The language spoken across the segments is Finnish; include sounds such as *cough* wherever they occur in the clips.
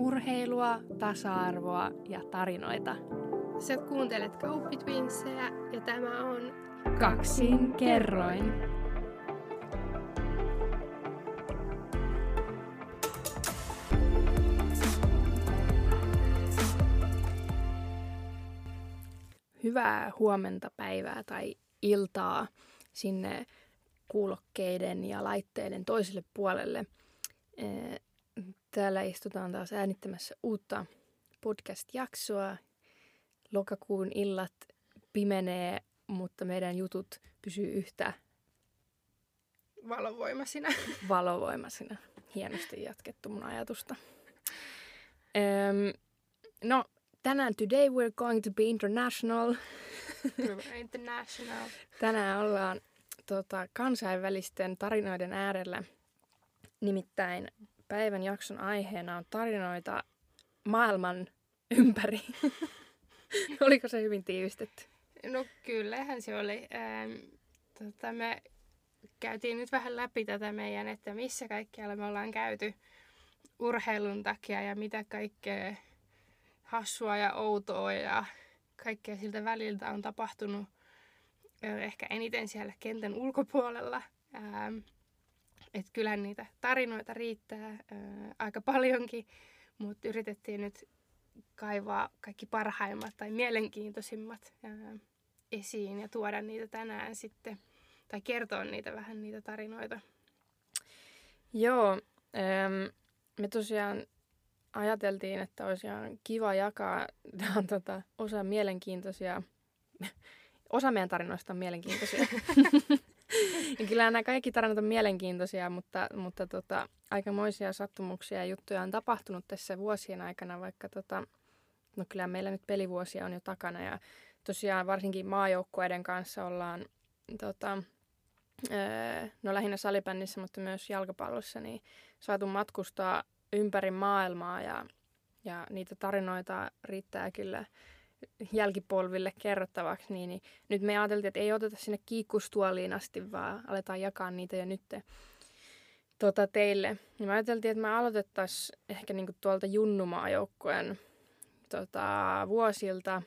urheilua, tasa-arvoa ja tarinoita. Sä kuuntelet Kauppitwinsejä ja tämä on Kaksin kerroin. Hyvää huomenta, päivää tai iltaa sinne kuulokkeiden ja laitteiden toiselle puolelle. Täällä istutaan taas äänittämässä uutta podcast-jaksoa. Lokakuun illat pimenee, mutta meidän jutut pysyy yhtä valovoimaisina. *laughs* valovoimaisina. Hienosti jatkettu mun ajatusta. Um, no, tänään today we're going to be international. international. Tänään ollaan tota, kansainvälisten tarinoiden äärellä. Nimittäin päivän jakson aiheena on tarinoita maailman ympäri. *laughs* *laughs* Oliko se hyvin tiivistetty? No kyllähän se oli. Ähm, tota, me käytiin nyt vähän läpi tätä meidän, että missä kaikkialla me ollaan käyty urheilun takia ja mitä kaikkea hassua ja outoa ja kaikkea siltä väliltä on tapahtunut ehkä eniten siellä kentän ulkopuolella. Ähm, että kyllä niitä tarinoita riittää ää, aika paljonkin, mutta yritettiin nyt kaivaa kaikki parhaimmat tai mielenkiintoisimmat ää, esiin ja tuoda niitä tänään sitten, tai kertoa niitä vähän niitä tarinoita. Joo, ähm, me tosiaan ajateltiin, että olisi ihan kiva jakaa on *laughs* tota, osa mielenkiintoisia, osa meidän tarinoista on mielenkiintoisia. *laughs* ja *laughs* kyllä nämä kaikki tarinat on mielenkiintoisia, mutta, mutta tota, aikamoisia sattumuksia ja juttuja on tapahtunut tässä vuosien aikana, vaikka tota, no kyllä meillä nyt pelivuosia on jo takana. Ja tosiaan varsinkin maajoukkueiden kanssa ollaan tota, no lähinnä salibändissä, mutta myös jalkapallossa, niin saatu matkustaa ympäri maailmaa ja, ja niitä tarinoita riittää kyllä jälkipolville kerrottavaksi, niin, niin nyt me ajateltiin, että ei oteta sinne kiikkustuoliin asti, vaan aletaan jakaa niitä jo nyt tota, teille. Ja me ajateltiin, että me aloitettaisiin ehkä niinku tuolta Junnumaajoukkueen tota, vuosilta.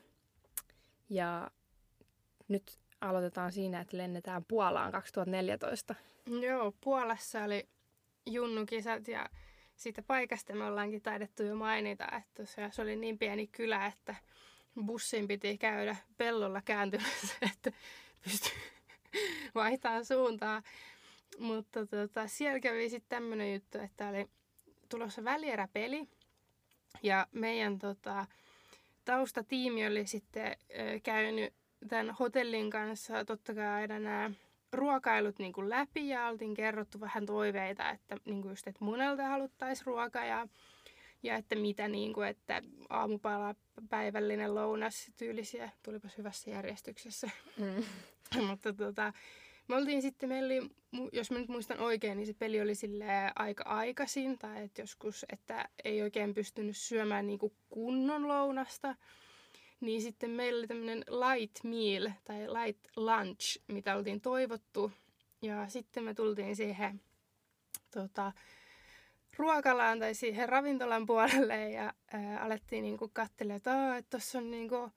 Ja nyt aloitetaan siinä, että lennetään Puolaan 2014. Joo, Puolassa oli junnukisat ja siitä paikasta me ollaankin taidettu jo mainita, että se oli niin pieni kylä, että bussin piti käydä pellolla kääntymässä, *laughs* että pystyi vaihtamaan suuntaa. Mutta tota, siellä kävi sitten tämmöinen juttu, että oli tulossa välieräpeli. Ja meidän tota, taustatiimi oli sitten ö, käynyt tämän hotellin kanssa totta kai aina nämä ruokailut niin kuin läpi ja oltiin kerrottu vähän toiveita, että, niin kuin just, että munelta haluttaisiin ruoka ja ja että mitä niin kuin, että aamupala, päivällinen, lounas, tyylisiä, tulipas hyvässä järjestyksessä. Mm. *laughs* Mutta tota, me oltiin sitten, meillä oli, jos mä nyt muistan oikein, niin se peli oli sille aika aikaisin, tai että joskus, että ei oikein pystynyt syömään niin kuin kunnon lounasta. Niin sitten meillä oli tämmöinen light meal tai light lunch, mitä oltiin toivottu. Ja sitten me tultiin siihen tota, ruokalaan tai siihen ravintolan puolelle ja ää, alettiin niinku katsella, että tuossa on niinku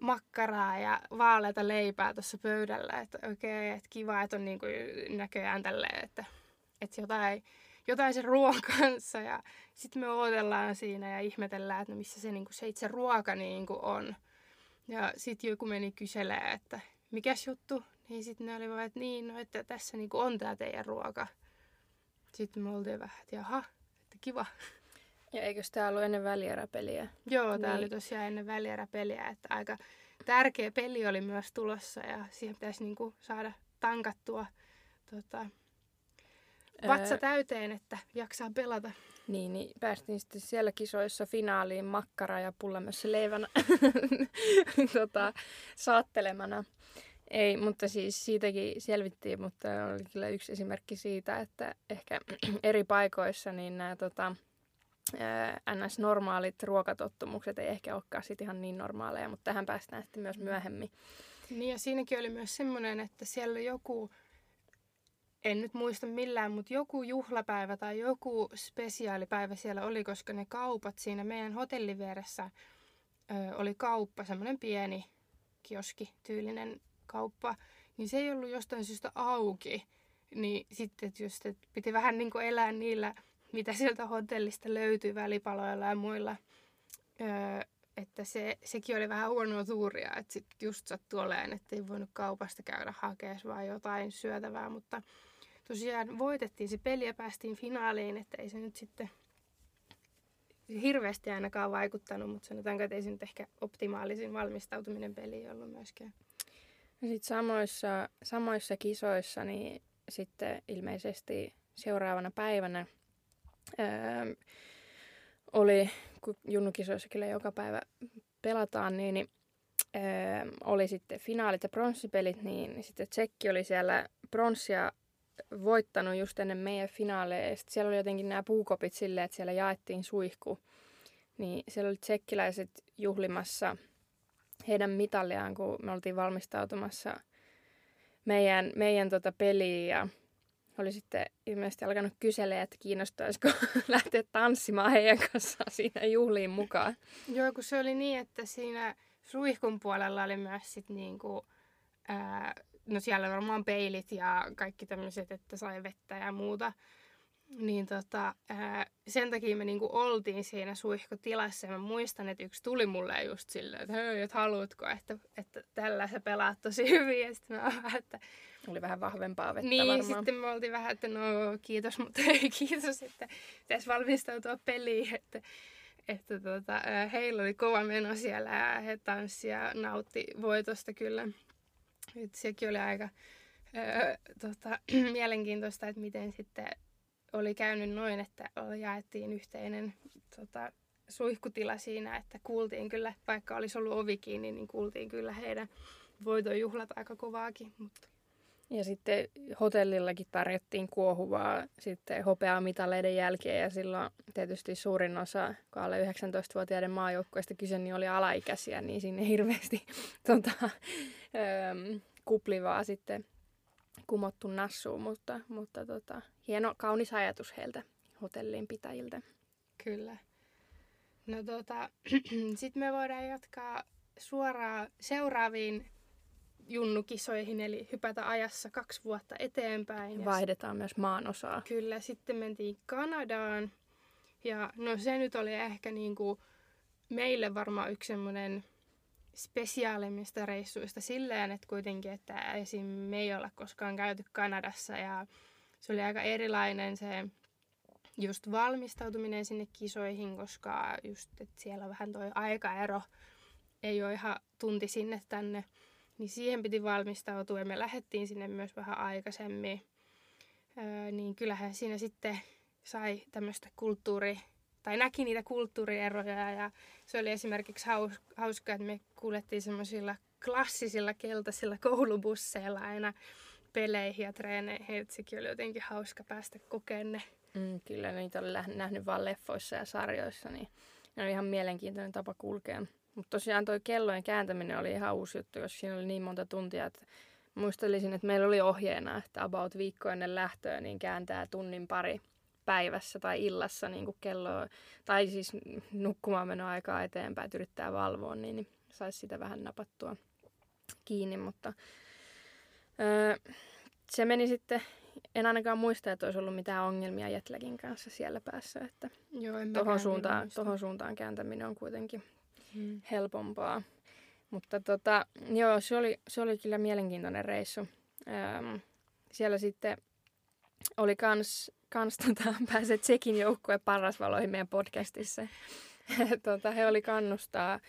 makkaraa ja vaaleita leipää tuossa pöydällä, että okei, okay, että kiva, että on niinku näköjään tälleen, että, että jotain, jotain sen ruoan kanssa ja sitten me odotellaan siinä ja ihmetellään, että no missä se, niinku, se itse ruoka niinku on. Ja sitten joku meni kyselee, että mikäs juttu, niin sitten ne oli vaan, että niin, no että tässä niinku on tämä teidän ruoka. Sitten me oltiin vähän, että jaha, kiva. Ja eikö tämä ollut ennen välieräpeliä? Joo, tämä niin. oli tosiaan ennen välieräpeliä, että aika tärkeä peli oli myös tulossa ja siihen pitäisi niinku saada tankattua tota, vatsa öö, täyteen, että jaksaa pelata. Niin, niin päästiin sitten siellä kisoissa finaaliin makkara ja myös leivän *laughs* tota, saattelemana. Ei, mutta siis siitäkin selvittiin, mutta oli kyllä yksi esimerkki siitä, että ehkä *clears throat* eri paikoissa niin nämä tota, NS-normaalit ruokatottumukset ei ehkä olekaan sit ihan niin normaaleja, mutta tähän päästään sitten myös myöhemmin. Niin ja siinäkin oli myös semmoinen, että siellä joku en nyt muista millään, mutta joku juhlapäivä tai joku spesiaalipäivä siellä oli, koska ne kaupat siinä meidän hotellin vieressä ö, oli kauppa, semmoinen pieni kioski tyylinen kauppa, niin se ei ollut jostain syystä auki. Niin sitten just, että piti vähän niin kuin elää niillä, mitä sieltä hotellista löytyy välipaloilla ja muilla. Öö, että se, sekin oli vähän huonoa tuuria, että sit just sattui olemaan, että ei voinut kaupasta käydä hakemaan vaan jotain syötävää, mutta tosiaan voitettiin se peli ja päästiin finaaliin, että ei se nyt sitten hirveästi ainakaan vaikuttanut, mutta sanotaanko, että ei se nyt ehkä optimaalisin valmistautuminen peli ollut myöskään. Ja sitten samoissa, samoissa kisoissa niin sitten ilmeisesti seuraavana päivänä ää, oli, kun junnukisoissa kyllä joka päivä pelataan, niin, niin ää, oli sitten finaalit ja pronssipelit, niin sitten Tsekki oli siellä pronssia voittanut just ennen meidän finaaleja. Ja sitten siellä oli jotenkin nämä puukopit silleen, että siellä jaettiin suihku. Niin siellä oli tsekkiläiset juhlimassa heidän mitalliaan, kun me oltiin valmistautumassa meidän, meidän tota peliin ja oli sitten ilmeisesti alkanut kyselee, että kiinnostaisiko *laughs* lähteä tanssimaan heidän kanssaan siinä juhliin mukaan. Joo, kun se oli niin, että siinä suihkun puolella oli myös sit niinku, ää, no siellä varmaan peilit ja kaikki tämmöiset, että sai vettä ja muuta. Niin tota, ää, sen takia me niinku oltiin siinä suihkutilassa ja mä muistan, että yksi tuli mulle just silleen, että hei, että haluatko, että, että tällä sä pelaat tosi hyvin. Ja sitten mä vähän, että... Oli vähän vahvempaa vettä Niin, varmaan. sitten me oltiin vähän, että no kiitos, mutta ei *laughs* kiitos, että pitäisi valmistautua peliin. Että, että tota, heillä oli kova meno siellä ja he tanssi ja nautti voitosta kyllä. Et sekin oli aika ö, tota, *clears throat* mielenkiintoista, että miten sitten oli käynyt noin, että jaettiin yhteinen tota, suihkutila siinä, että kuultiin kyllä, vaikka olisi ollut ovi kiinni, niin kuultiin kyllä heidän voitonjuhlat aika kovaakin. Mutta. Ja sitten hotellillakin tarjottiin kuohuvaa sitten hopeamitaleiden jälkeen ja silloin tietysti suurin osa, kun alle 19-vuotiaiden maajoukkoista kyse, niin oli alaikäisiä, niin sinne hirveästi *laughs* tota, ähm, kuplivaa sitten kumottu nassuun, mutta, mutta tota, hieno, kaunis ajatus heiltä hotellin pitäjiltä. Kyllä. No tota, *clears throat* sitten me voidaan jatkaa suoraan seuraaviin junnukisoihin, eli hypätä ajassa kaksi vuotta eteenpäin. Vaihdetaan myös maanosaa. Kyllä, sitten mentiin Kanadaan. Ja no se nyt oli ehkä niinku meille varmaan yksi semmoinen spesiaalimmista reissuista silleen, että kuitenkin, että esim. me ei olla koskaan käyty Kanadassa ja se oli aika erilainen se just valmistautuminen sinne kisoihin, koska just, että siellä vähän toi aikaero ei ole ihan tunti sinne tänne, niin siihen piti valmistautua ja me lähdettiin sinne myös vähän aikaisemmin. Öö, niin kyllähän siinä sitten sai tämmöistä kulttuuri, tai näki niitä kulttuurieroja ja se oli esimerkiksi haus, hauska, että me kuljettiin semmoisilla klassisilla keltaisilla koulubusseilla aina peleihin ja treeneihin, että sekin oli jotenkin hauska päästä kokemaan ne. Mm, kyllä, niitä olen nähnyt vain leffoissa ja sarjoissa, niin ne oli ihan mielenkiintoinen tapa kulkea. Mutta tosiaan toi kellojen kääntäminen oli ihan uusi juttu, jos siinä oli niin monta tuntia, että muistelisin, että meillä oli ohjeena, että about viikko ennen lähtöä niin kääntää tunnin pari päivässä tai illassa niin kuin kello, tai siis nukkumaan menoaikaa eteenpäin, että yrittää valvoa, niin, niin saisi sitä vähän napattua kiinni, mutta öö, se meni sitten, en ainakaan muista, että olisi ollut mitään ongelmia Jetläkin kanssa siellä päässä, että Joo, tohon suuntaan, tohon suuntaan kääntäminen on kuitenkin hmm. helpompaa. Mutta tota, joo, se oli, se oli kyllä mielenkiintoinen reissu. Öö, siellä sitten oli kans kans tota, *laughs* pääsee Tsekin joukkueen parasvaloihin meidän podcastissa. *laughs* tota, he oli kannustaa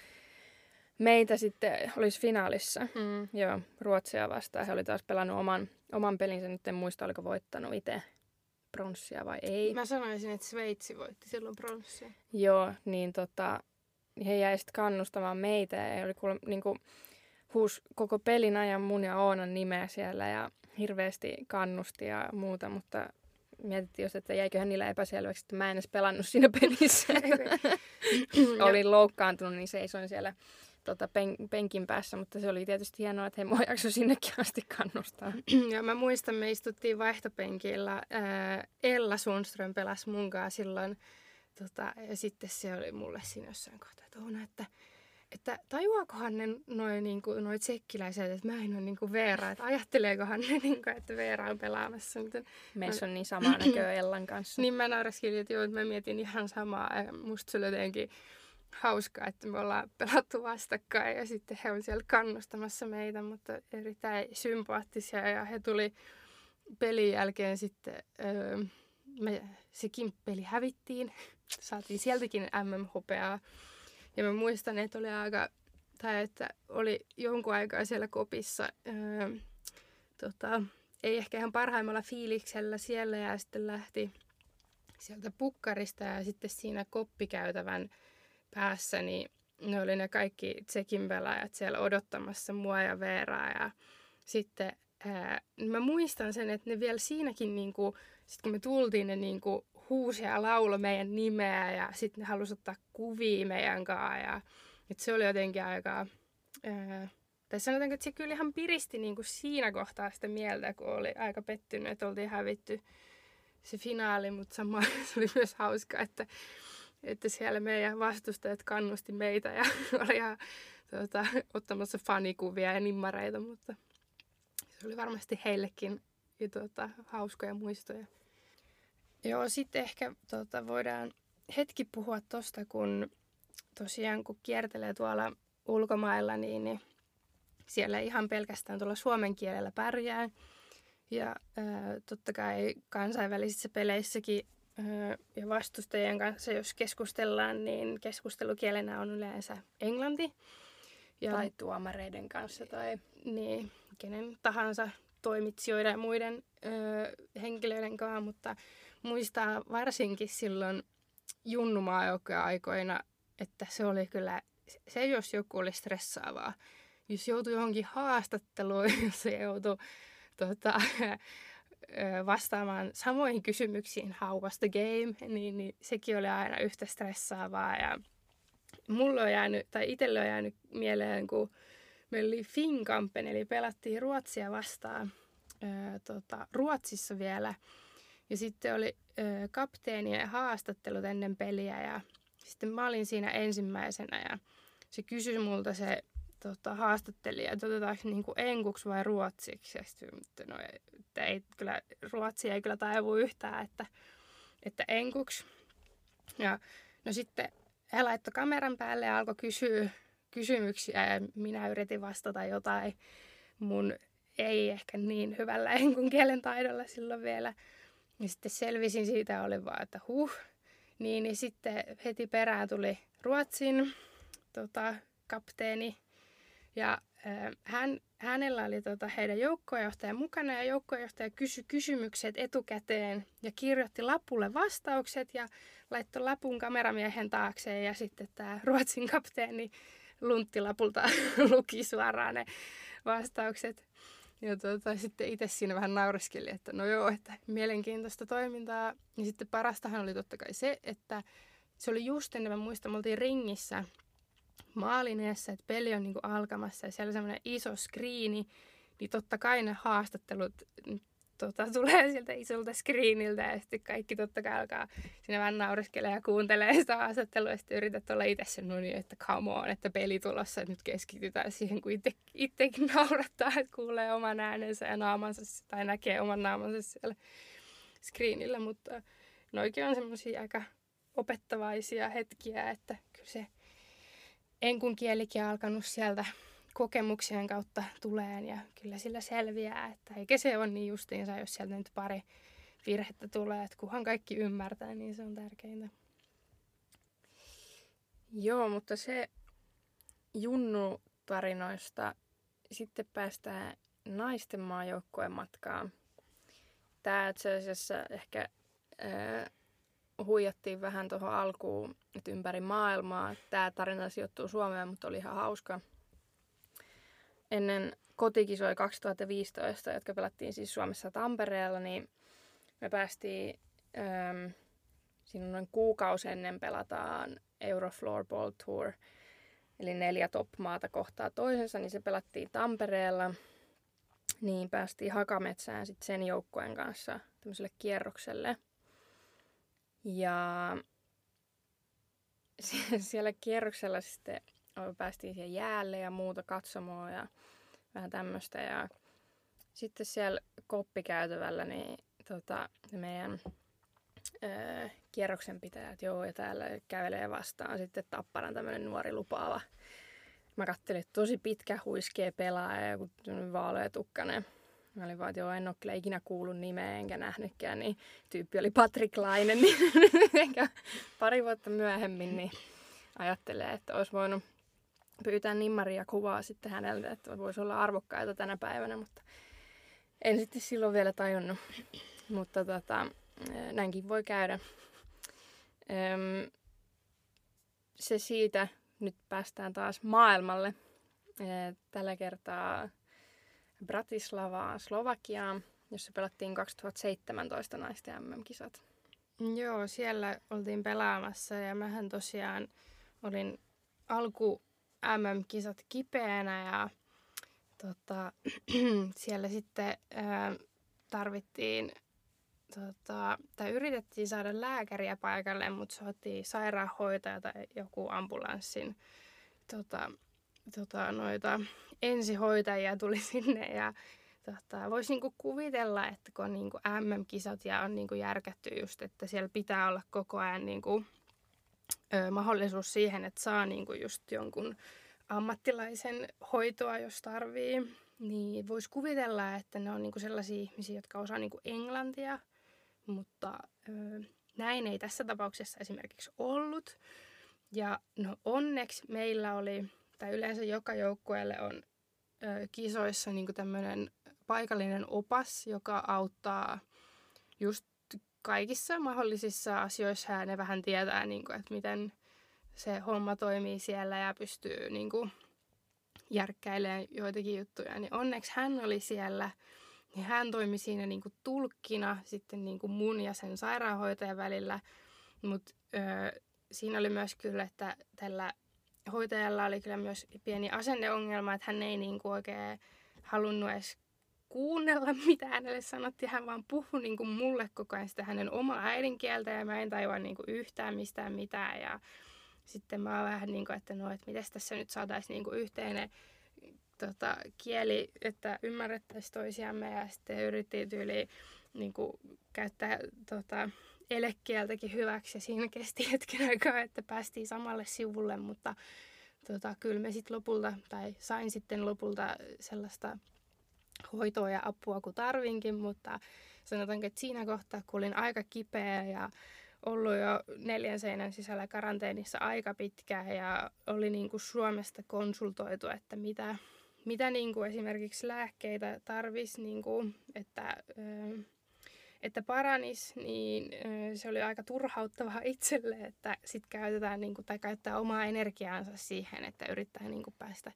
meitä sitten, olisi finaalissa, mm. joo, Ruotsia vastaan. He oli taas pelannut oman, oman pelinsä, nyt en muista, oliko voittanut itse pronssia vai ei. Mä sanoisin, että Sveitsi voitti silloin pronssia. Joo, niin tota, he jäi sitten kannustamaan meitä ja oli kuule, niin kuin, huus koko pelin ajan mun ja Oonan nimeä siellä ja hirveästi kannusti ja muuta, mutta mietittiin just, että jäiköhän niillä epäselväksi, että mä en edes pelannut siinä pelissä. *laughs* *laughs* Olin loukkaantunut, niin seisoin siellä tota, pen, penkin päässä, mutta se oli tietysti hienoa, että he mua jaksoi sinnekin asti kannustaa. *clears throat* ja mä muistan, me istuttiin vaihtopenkillä. Ää, Ella Sundström pelasi mun silloin. Tota, ja sitten se oli mulle siinä jossain kohtaa, että että että tajuakohan ne noin niinku, noi tsekkiläiset, että mä en ole niinku Veera, että ajatteleekohan ne, niinku, että Veera on pelaamassa. Miten, Meissä on niin sama *clears throat* näkö Ellan kanssa. niin mä naureskelin, että joo, että mä mietin ihan samaa. Ja musta se oli jotenkin hauskaa, että me ollaan pelattu vastakkain ja sitten he on siellä kannustamassa meitä, mutta erittäin sympaattisia ja he tuli pelin jälkeen sitten, öö, me, sekin peli hävittiin, saatiin sieltäkin MM-hopeaa ja mä muistan, että oli aika, tai että oli jonkun aikaa siellä kopissa, öö, tota, ei ehkä ihan parhaimmalla fiiliksellä siellä ja sitten lähti sieltä pukkarista ja sitten siinä koppikäytävän päässä, niin ne oli ne kaikki Tsekin pelaajat siellä odottamassa mua ja Veeraa. Ja sitten ää, mä muistan sen, että ne vielä siinäkin, niin kuin, sit kun me tultiin, ne niin kuin, huusi ja laulo meidän nimeä ja sitten ne halusi ottaa kuvia meidän kanssa. Ja, että se oli jotenkin aika... Ää, tai sanotaanko, että se kyllä ihan piristi niin kuin siinä kohtaa sitä mieltä, kun oli aika pettynyt, että oltiin hävitty se finaali, mutta samalla *laughs* se oli myös hauska, että että siellä meidän vastustajat kannusti meitä ja *laughs* oli ihan tuota, ottamassa fanikuvia ja nimmareita, mutta se oli varmasti heillekin ja, tuota, hauskoja muistoja. Joo, sitten ehkä tuota, voidaan hetki puhua tuosta, kun tosiaan kun kiertelee tuolla ulkomailla, niin, niin siellä ihan pelkästään tuolla suomen kielellä pärjää. Ja ää, totta kai kansainvälisissä peleissäkin ja vastustajien kanssa, jos keskustellaan, niin keskustelukielenä on yleensä englanti. Ja, tai tuomareiden kanssa tai... Niin, kenen tahansa toimitsijoiden ja muiden ö, henkilöiden kanssa, mutta muistaa varsinkin silloin junnumaajoukkoja-aikoina, että se oli kyllä, se jos joku oli stressaavaa. Jos joutui johonkin haastatteluun, *laughs* jos se joutui tota, vastaamaan samoihin kysymyksiin How was the game, niin, niin sekin oli aina yhtä stressaavaa. Ja mulle on jäänyt, tai itselle on jäänyt mieleen, kun meillä oli Finkampen, eli pelattiin Ruotsia vastaan tota, Ruotsissa vielä. Ja sitten oli ää, kapteenien haastattelut ennen peliä ja sitten mä olin siinä ensimmäisenä ja se kysyi multa se tota, haastattelija, että otetaanko niin enkuksi vai ruotsiksi. Ja sitten, no, että ei, kyllä, ruotsi ei kyllä taivu yhtään, että, että enkuksi. Ja no sitten he laittoi kameran päälle ja alkoi kysyä kysymyksiä ja minä yritin vastata jotain mun ei ehkä niin hyvällä *laughs* enkun kielen taidolla silloin vielä. Ja sitten selvisin siitä ja olin vaan, että huh. Niin, niin sitten heti perään tuli Ruotsin tota, kapteeni ja äh, hän, hänellä oli tota, heidän joukkojohtaja mukana ja joukkojohtaja kysyi kysymykset etukäteen ja kirjoitti lapulle vastaukset ja laittoi lapun kameramiehen taakse ja sitten tämä Ruotsin kapteeni lunttilapulta *laughs* luki suoraan ne vastaukset. Ja tota, sitten itse siinä vähän naureskeli, että no joo, että mielenkiintoista toimintaa. Ja sitten parastahan oli totta kai se, että se oli just ennen, mä muistan, me oltiin ringissä maalin edessä, että peli on niinku alkamassa ja siellä on semmoinen iso skriini, niin totta kai ne haastattelut tota, tulee sieltä isolta screeniltä ja sitten kaikki totta kai alkaa siinä vähän naureskelee ja kuuntelee sitä haastattelua. Ja sitten yrität olla itse sen niin, että come on, että peli tulossa, että nyt keskitytään siihen, kun itse, itsekin *laughs* naurattaa, että kuulee oman äänensä ja naamansa tai näkee oman naamansa siellä screenillä, mutta noikin on semmoisia aika opettavaisia hetkiä, että kyllä se enkun kielikin alkanut sieltä kokemuksien kautta tuleen ja kyllä sillä selviää, että eikä se ole niin justiinsa, jos sieltä nyt pari virhettä tulee, että kunhan kaikki ymmärtää, niin se on tärkeintä. Joo, mutta se Junnu-tarinoista sitten päästään naisten maajoukkojen matkaan. Tämä itse asiassa ehkä ää, huijattiin vähän tuohon alkuun, että ympäri maailmaa. Tämä tarina sijoittuu Suomeen, mutta oli ihan hauska. Ennen kotikisoja 2015, jotka pelattiin siis Suomessa Tampereella, niin me päästiin, ähm, siinä noin kuukausi ennen pelataan Eurofloorball Tour. eli neljä top-maata kohtaa toisensa, niin se pelattiin Tampereella. Niin päästiin Hakametsään sitten sen joukkueen kanssa tämmöiselle kierrokselle. Ja *laughs* siellä kierroksella sitten päästiin siihen jäälle ja muuta katsomoa ja vähän tämmöistä. Ja sitten siellä koppikäytävällä niin tota, meidän öö, kierroksen pitäjät, joo, ja täällä kävelee vastaan sitten Tapparan tämmöinen nuori lupaava. Mä kattelin, että tosi pitkä huiskea pelaaja ja joku vaalea tukkanen. Mä olin vaan, että joo, en ole kyllä ikinä kuullut nimeä enkä nähnytkään, niin tyyppi oli Patrick Lainen, niin *laughs* pari vuotta myöhemmin niin ajattelee, että olisi voinut pyytää nimmaria kuvaa sitten häneltä, että voisi olla arvokkaita tänä päivänä, mutta en sitten silloin vielä tajunnut. Mutta tota, näinkin voi käydä. Se siitä, nyt päästään taas maailmalle. Tällä kertaa Bratislavaa, Slovakiaan, jossa pelattiin 2017 naisten MM-kisat. Joo, siellä oltiin pelaamassa ja mähän tosiaan olin alku MM-kisat kipeänä ja tota, *clears throat* siellä sitten ää, tarvittiin tota, tai yritettiin saada lääkäriä paikalle, mutta saatiin sairaanhoitaja tai joku ambulanssin tota, tota, noita ensihoitajia tuli *laughs* sinne ja tota, voisi niinku kuvitella, että kun on niinku MM-kisat ja on niinku järkätty just, että siellä pitää olla koko ajan niinku, ö, mahdollisuus siihen, että saa niinku just jonkun ammattilaisen hoitoa, jos tarvii, niin voisi kuvitella, että ne on niinku sellaisia ihmisiä, jotka osaa niinku englantia, mutta ö, näin ei tässä tapauksessa esimerkiksi ollut. Ja no onneksi meillä oli, tai yleensä joka joukkueelle on ö, kisoissa niinku tämmöinen paikallinen opas, joka auttaa just kaikissa mahdollisissa asioissa ja ne vähän tietää, niin kuin, että miten se homma toimii siellä ja pystyy niin kuin, järkkäilemään joitakin juttuja. Niin onneksi hän oli siellä, niin hän toimi siinä niin kuin, tulkkina sitten niin kuin mun ja sen sairaanhoitajan välillä. Mutta siinä oli myös kyllä, että tällä hoitajalla oli kyllä myös pieni asenneongelma, että hän ei niin kuin, oikein halunnut edes kuunnella, *laughs* mitä hänelle sanottiin. Hän vaan puhui niin kuin mulle koko ajan sitä hänen omaa äidinkieltä ja mä en tajua niin kuin yhtään mistään mitään. Ja sitten mä oon vähän niin kuin, että no, että miten tässä nyt saataisiin niin kuin yhteinen tota, kieli, että ymmärrettäisiin toisiamme ja sitten yritettiin tyyli niin kuin, käyttää tota, elekieltäkin hyväksi ja siinä kesti hetken aikaa, että päästiin samalle sivulle, mutta tota, kyllä me sitten lopulta, tai sain sitten lopulta sellaista hoitoa ja apua kun tarvinkin, mutta sanotaanko, että siinä kohtaa, kun olin aika kipeä ja ollut jo neljän seinän sisällä karanteenissa aika pitkään ja oli niin kuin Suomesta konsultoitu, että mitä, mitä niin kuin esimerkiksi lääkkeitä tarvisi, niin kuin, että, että paranis, niin se oli aika turhauttavaa *laughs* itselle, että sitten käytetään niin kuin, tai käyttää omaa energiaansa siihen, että yrittää niin kuin päästä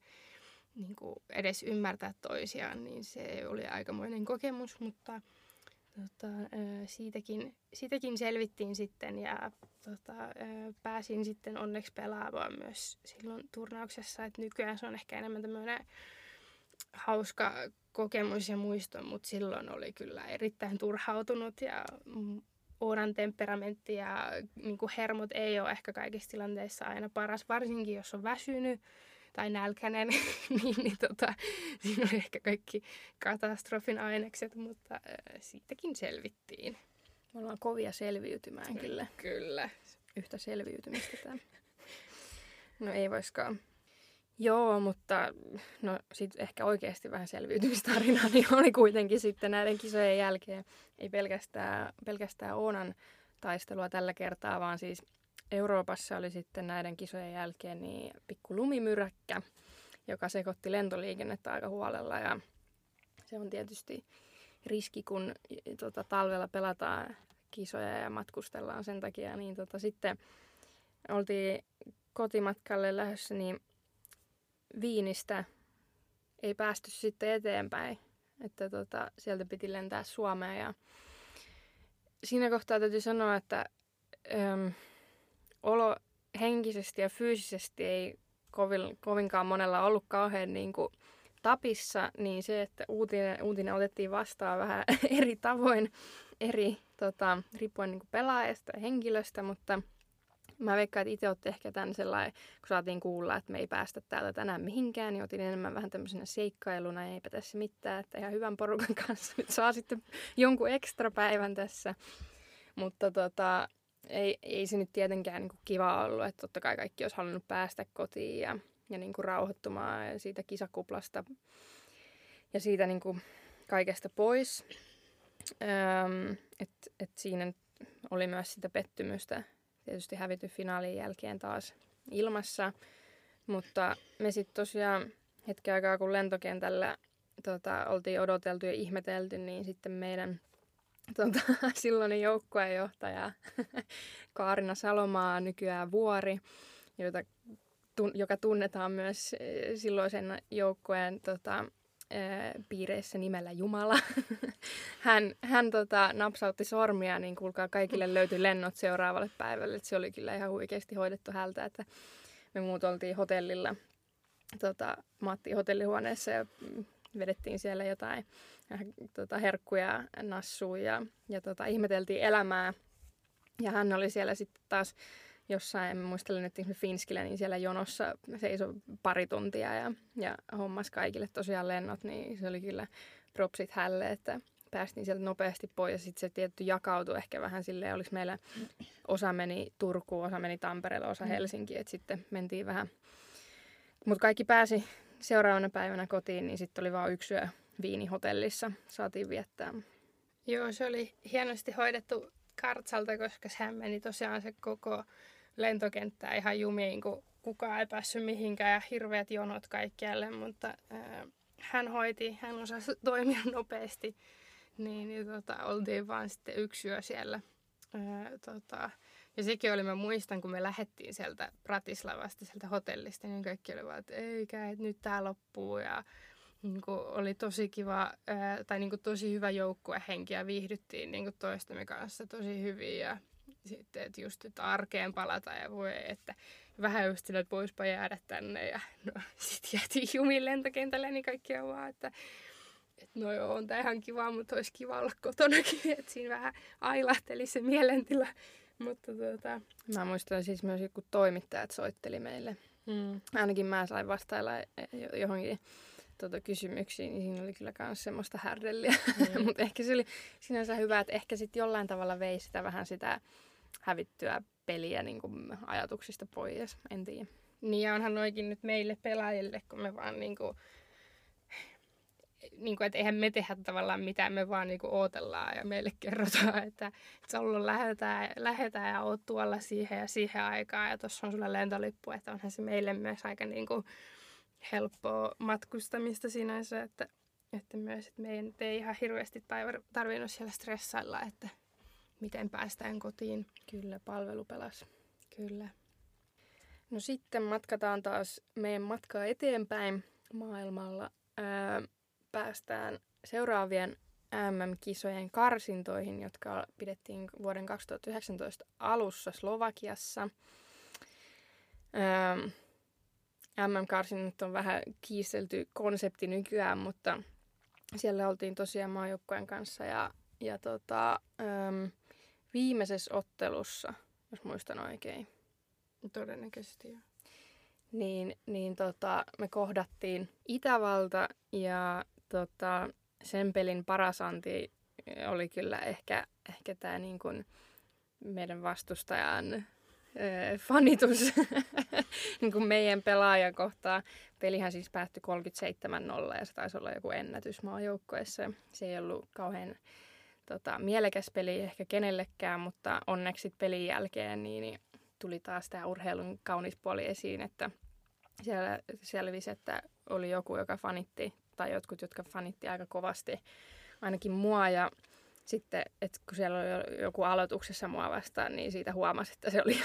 niin kuin edes ymmärtää toisiaan, niin se oli aikamoinen kokemus, mutta tota, siitäkin, siitäkin selvittiin sitten ja tota, pääsin sitten onneksi pelaamaan myös silloin turnauksessa, että nykyään se on ehkä enemmän tämmöinen hauska kokemus ja muisto, mutta silloin oli kyllä erittäin turhautunut ja Oonan temperamentti ja niin kuin hermot ei ole ehkä kaikissa tilanteissa aina paras, varsinkin jos on väsynyt tai nälkäinen, *laughs* niin, niin tota, siinä oli ehkä kaikki katastrofin ainekset, mutta äh, siitäkin selvittiin. Me ollaan kovia selviytymään kyllä. Kyllä. Yhtä selviytymistä tämä. No ei voiskaan. Joo, mutta no sit ehkä oikeasti vähän selviytymistarinaa *laughs* niin oli kuitenkin sitten näiden kisojen jälkeen. Ei pelkästään, pelkästään Oonan taistelua tällä kertaa, vaan siis Euroopassa oli sitten näiden kisojen jälkeen niin pikku lumimyräkkä, joka sekoitti lentoliikennettä aika huolella. Ja se on tietysti riski, kun tota, talvella pelataan kisoja ja matkustellaan sen takia, niin tota, sitten oltiin kotimatkalle lähdössä, niin Viinistä ei päästy sitten eteenpäin, että tota, sieltä piti lentää Suomeen. Ja siinä kohtaa täytyy sanoa, että öm, olo henkisesti ja fyysisesti ei kovin, kovinkaan monella ollut kauhean niin kuin, tapissa, niin se, että uutinen, uutinen otettiin vastaan vähän *laughs* eri tavoin, eri, tota, riippuen niin pelaajasta ja henkilöstä, mutta mä veikkaan, että itse olette ehkä tämän sellainen, kun saatiin kuulla, että me ei päästä täältä tänään mihinkään, niin otin enemmän vähän tämmöisenä seikkailuna, eipä tässä mitään, että ihan hyvän porukan kanssa nyt saa sitten jonkun ekstra päivän tässä. Mutta tota, ei, ei se nyt tietenkään niin kuin kiva ollut, että totta kai kaikki olisi halunnut päästä kotiin ja, ja niin kuin rauhoittumaan siitä kisakuplasta ja siitä niin kuin kaikesta pois. Öm, et, et siinä oli myös sitä pettymystä tietysti hävity finaalin jälkeen taas ilmassa. Mutta me sitten tosiaan hetken aikaa, kun lentokentällä tota, oltiin odoteltu ja ihmetelty, niin sitten meidän tota, *laughs* silloinen joukkueenjohtaja *laughs* Kaarina Salomaa, nykyään Vuori, jota, tun, joka tunnetaan myös eh, silloisen joukkueen tota, piireissä nimellä Jumala. *laughs* hän hän tota, napsautti sormia, niin kuulkaa kaikille löytyi lennot seuraavalle päivälle. Et se oli kyllä ihan huikeasti hoidettu hältä, että me muut oltiin hotellilla, tota, Matti hotellihuoneessa ja vedettiin siellä jotain tota, herkkuja nassuun ja, ja tota, ihmeteltiin elämää. Ja hän oli siellä sitten taas jossain, muistelen, että Finskillä, niin siellä jonossa seisoi pari tuntia ja, ja hommas kaikille tosiaan lennot, niin se oli kyllä propsit hälle, että päästiin sieltä nopeasti pois ja sitten se tietty jakautui ehkä vähän silleen, olisi meillä osa meni Turkuun, osa meni Tampereelle, osa mm. Helsinkiin, että sitten mentiin vähän. Mutta kaikki pääsi seuraavana päivänä kotiin, niin sitten oli vain yksi yö viinihotellissa, saatiin viettää. Joo, se oli hienosti hoidettu kartsalta, koska sehän meni tosiaan se koko lentokenttää ihan jumiin, kun kukaan ei päässyt mihinkään ja hirveät jonot kaikkialle, mutta ää, hän hoiti, hän osasi toimia *laughs* nopeasti, niin, niin tota, oltiin vaan sitten yksi yö siellä. Ää, tota, ja sekin oli, mä muistan, kun me lähdettiin sieltä Pratislavasta, sieltä hotellista, niin kaikki oli vaan, että eikä, että nyt tää loppuu. Ja niin kuin oli tosi kiva, tai niin kuin tosi hyvä joukkuehenki ja viihdyttiin niin kuin toistemme kanssa tosi hyvin. Ja sitten, että just että arkeen palata ja voi, että vähän just sillä, että voispa jäädä tänne. Ja no *laughs* sitten jäätiin jumiin lentokentälle niin kaikki on vaan, että että no joo, on tää ihan kiva, mutta olisi kiva olla kotonakin, *laughs* että siinä vähän ailahteli se mielentila. Mutta tuota... Mä muistan siis myös joku toimittajat soitteli meille. Mm. Ainakin mä sain vastailla johonkin tuota, kysymyksiin, niin siinä oli kyllä myös semmoista härdelliä. Mm. *laughs* Mutta ehkä se oli sinänsä hyvä, että ehkä sitten jollain tavalla vei sitä vähän sitä hävittyä peliä niin kuin ajatuksista pois, en tiedä. Niin ja onhan noikin nyt meille pelaajille, kun me vaan niin kuin, niin kuin, että eihän me tehdä tavallaan mitään, me vaan niin kuin ootellaan ja meille kerrotaan, että Sollu lähetään, lähetään ja oot tuolla siihen ja siihen aikaan ja tuossa on sulla lentolippu, että onhan se meille myös aika niin kuin helppoa matkustamista sinänsä, että, että myös että meidän ei ihan hirveästi tarvinnut siellä stressailla, että miten päästään kotiin. Kyllä, palvelu pelas. Kyllä. No sitten matkataan taas meidän matkaa eteenpäin maailmalla. Öö, päästään seuraavien MM-kisojen karsintoihin, jotka pidettiin vuoden 2019 alussa Slovakiassa. Öö, MM-karsinnat on vähän kiistelty konsepti nykyään, mutta siellä oltiin tosiaan maajoukkojen kanssa ja, ja tota, öö, viimeisessä ottelussa, jos muistan oikein. Todennäköisesti joo. Niin, niin tota, me kohdattiin Itävalta ja tota, sen pelin paras anti oli kyllä ehkä, ehkä tämä niin kuin meidän vastustajan äh, fanitus *laughs* niin kuin meidän pelaajan kohtaa. Pelihän siis päättyi 37-0 ja se taisi olla joku ennätys maajoukkoessa. Se ei ollut kauhean tota, mielekäs peli ehkä kenellekään, mutta onneksi pelin jälkeen niin, niin tuli taas tämä urheilun kaunis puoli esiin, että siellä selvisi, että oli joku, joka fanitti, tai jotkut, jotka fanitti aika kovasti ainakin mua, ja sitten, että kun siellä oli joku aloituksessa mua vastaan, niin siitä huomasi, että se oli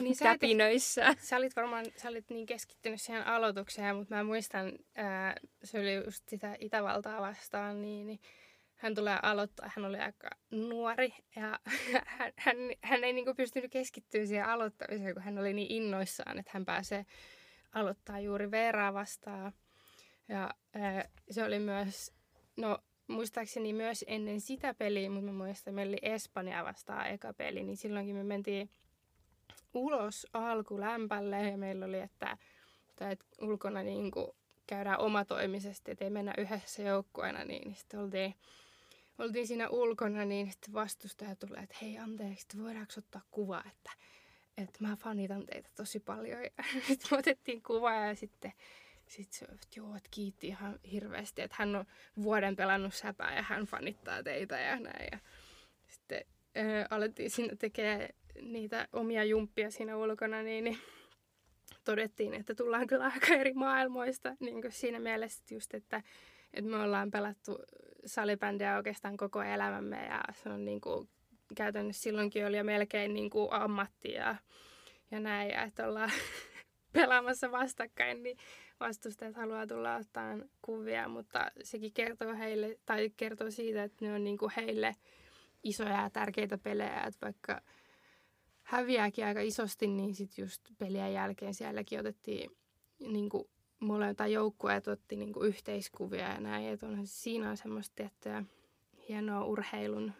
niin sä *laughs* käpinöissä. Et, sä olit varmaan sä olit niin keskittynyt siihen aloitukseen, mutta mä muistan, ää, se oli just sitä Itävaltaa vastaan, niin, niin hän tulee aloittaa, hän oli aika nuori ja *laughs* hän, hän, hän ei niin pystynyt keskittyä siihen aloittamiseen, kun hän oli niin innoissaan, että hän pääsee aloittaa juuri Veeraa vastaan. Ja ää, se oli myös, no muistaakseni myös ennen sitä peliä, mutta mä muistan, meillä oli Espanja vastaan eka peli, niin silloinkin me mentiin ulos alkulämpälle ja meillä oli, että, että ulkona niin kuin käydään omatoimisesti, että ei mennä yhdessä joukkueena, niin sitten oltiin, oltiin siinä ulkona, niin sitten vastustaja tulee, että hei anteeksi, että voidaanko ottaa kuva, että, että mä fanitan teitä tosi paljon. Ja *laughs* sitten me otettiin kuva ja sitten sitten se, että joo, että kiitti ihan hirveästi, että hän on vuoden pelannut säpää ja hän fanittaa teitä ja näin. Ja sitten äh, alettiin sinne tekemään niitä omia jumppia siinä ulkona, niin, niin todettiin, että tullaan kyllä aika eri maailmoista niin kuin siinä mielessä just, että, että me ollaan pelattu salibändiä oikeastaan koko elämämme ja se on niin kuin, käytännössä silloinkin oli jo melkein niin kuin ammatti ja, ja näin, ja että ollaan *laughs* pelaamassa vastakkain, niin vastustajat haluaa tulla ottaa kuvia, mutta sekin kertoo heille, tai kertoo siitä, että ne on niin kuin heille isoja ja tärkeitä pelejä, että vaikka häviääkin aika isosti, niin sitten just pelien jälkeen sielläkin otettiin niin kuin molempia joukkueet otti niin kuin yhteiskuvia ja näin. Että onhan siinä on semmoista tiettyä hienoa urheilun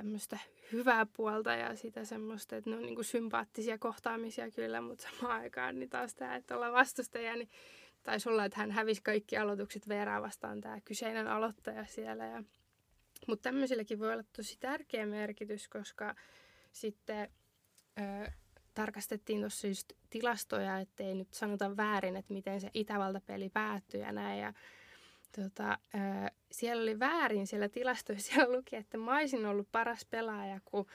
tämmöistä hyvää puolta ja sitä semmoista, että ne on niin kuin sympaattisia kohtaamisia kyllä, mutta samaan aikaan niin taas tämä, että olla vastustaja, niin taisi olla, että hän hävisi kaikki aloitukset Veeraa vastaan tämä kyseinen aloittaja siellä. Ja, mutta tämmöisilläkin voi olla tosi tärkeä merkitys, koska sitten ö, tarkastettiin tuossa just tilastoja, ettei nyt sanota väärin, että miten se Itävalta-peli päättyi ja näin. Ja, tota, ö, siellä oli väärin siellä tilastoissa, luki, että mä olisin ollut paras pelaaja, kun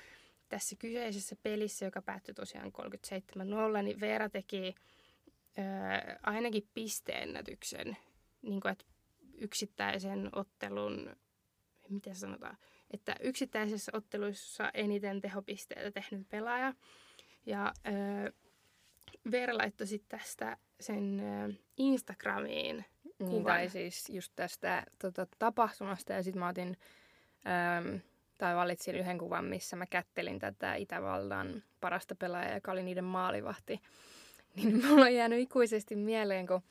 tässä kyseisessä pelissä, joka päättyi tosiaan 37-0, niin Veera teki ö, ainakin pisteennätyksen, niin kuin, että yksittäisen ottelun, miten sanotaan, että yksittäisessä otteluissa eniten tehopisteitä tehnyt pelaaja. Ja ö, Veera laittoi sitten tästä sen Instagramiin niin, kuvan. tai siis just tästä tota, tapahtumasta ja sitten mä otin, ö, tai valitsin yhden kuvan, missä mä kättelin tätä Itävallan parasta pelaajaa, joka oli niiden maalivahti. *laughs* Niin mulla on jäänyt ikuisesti mieleen, kun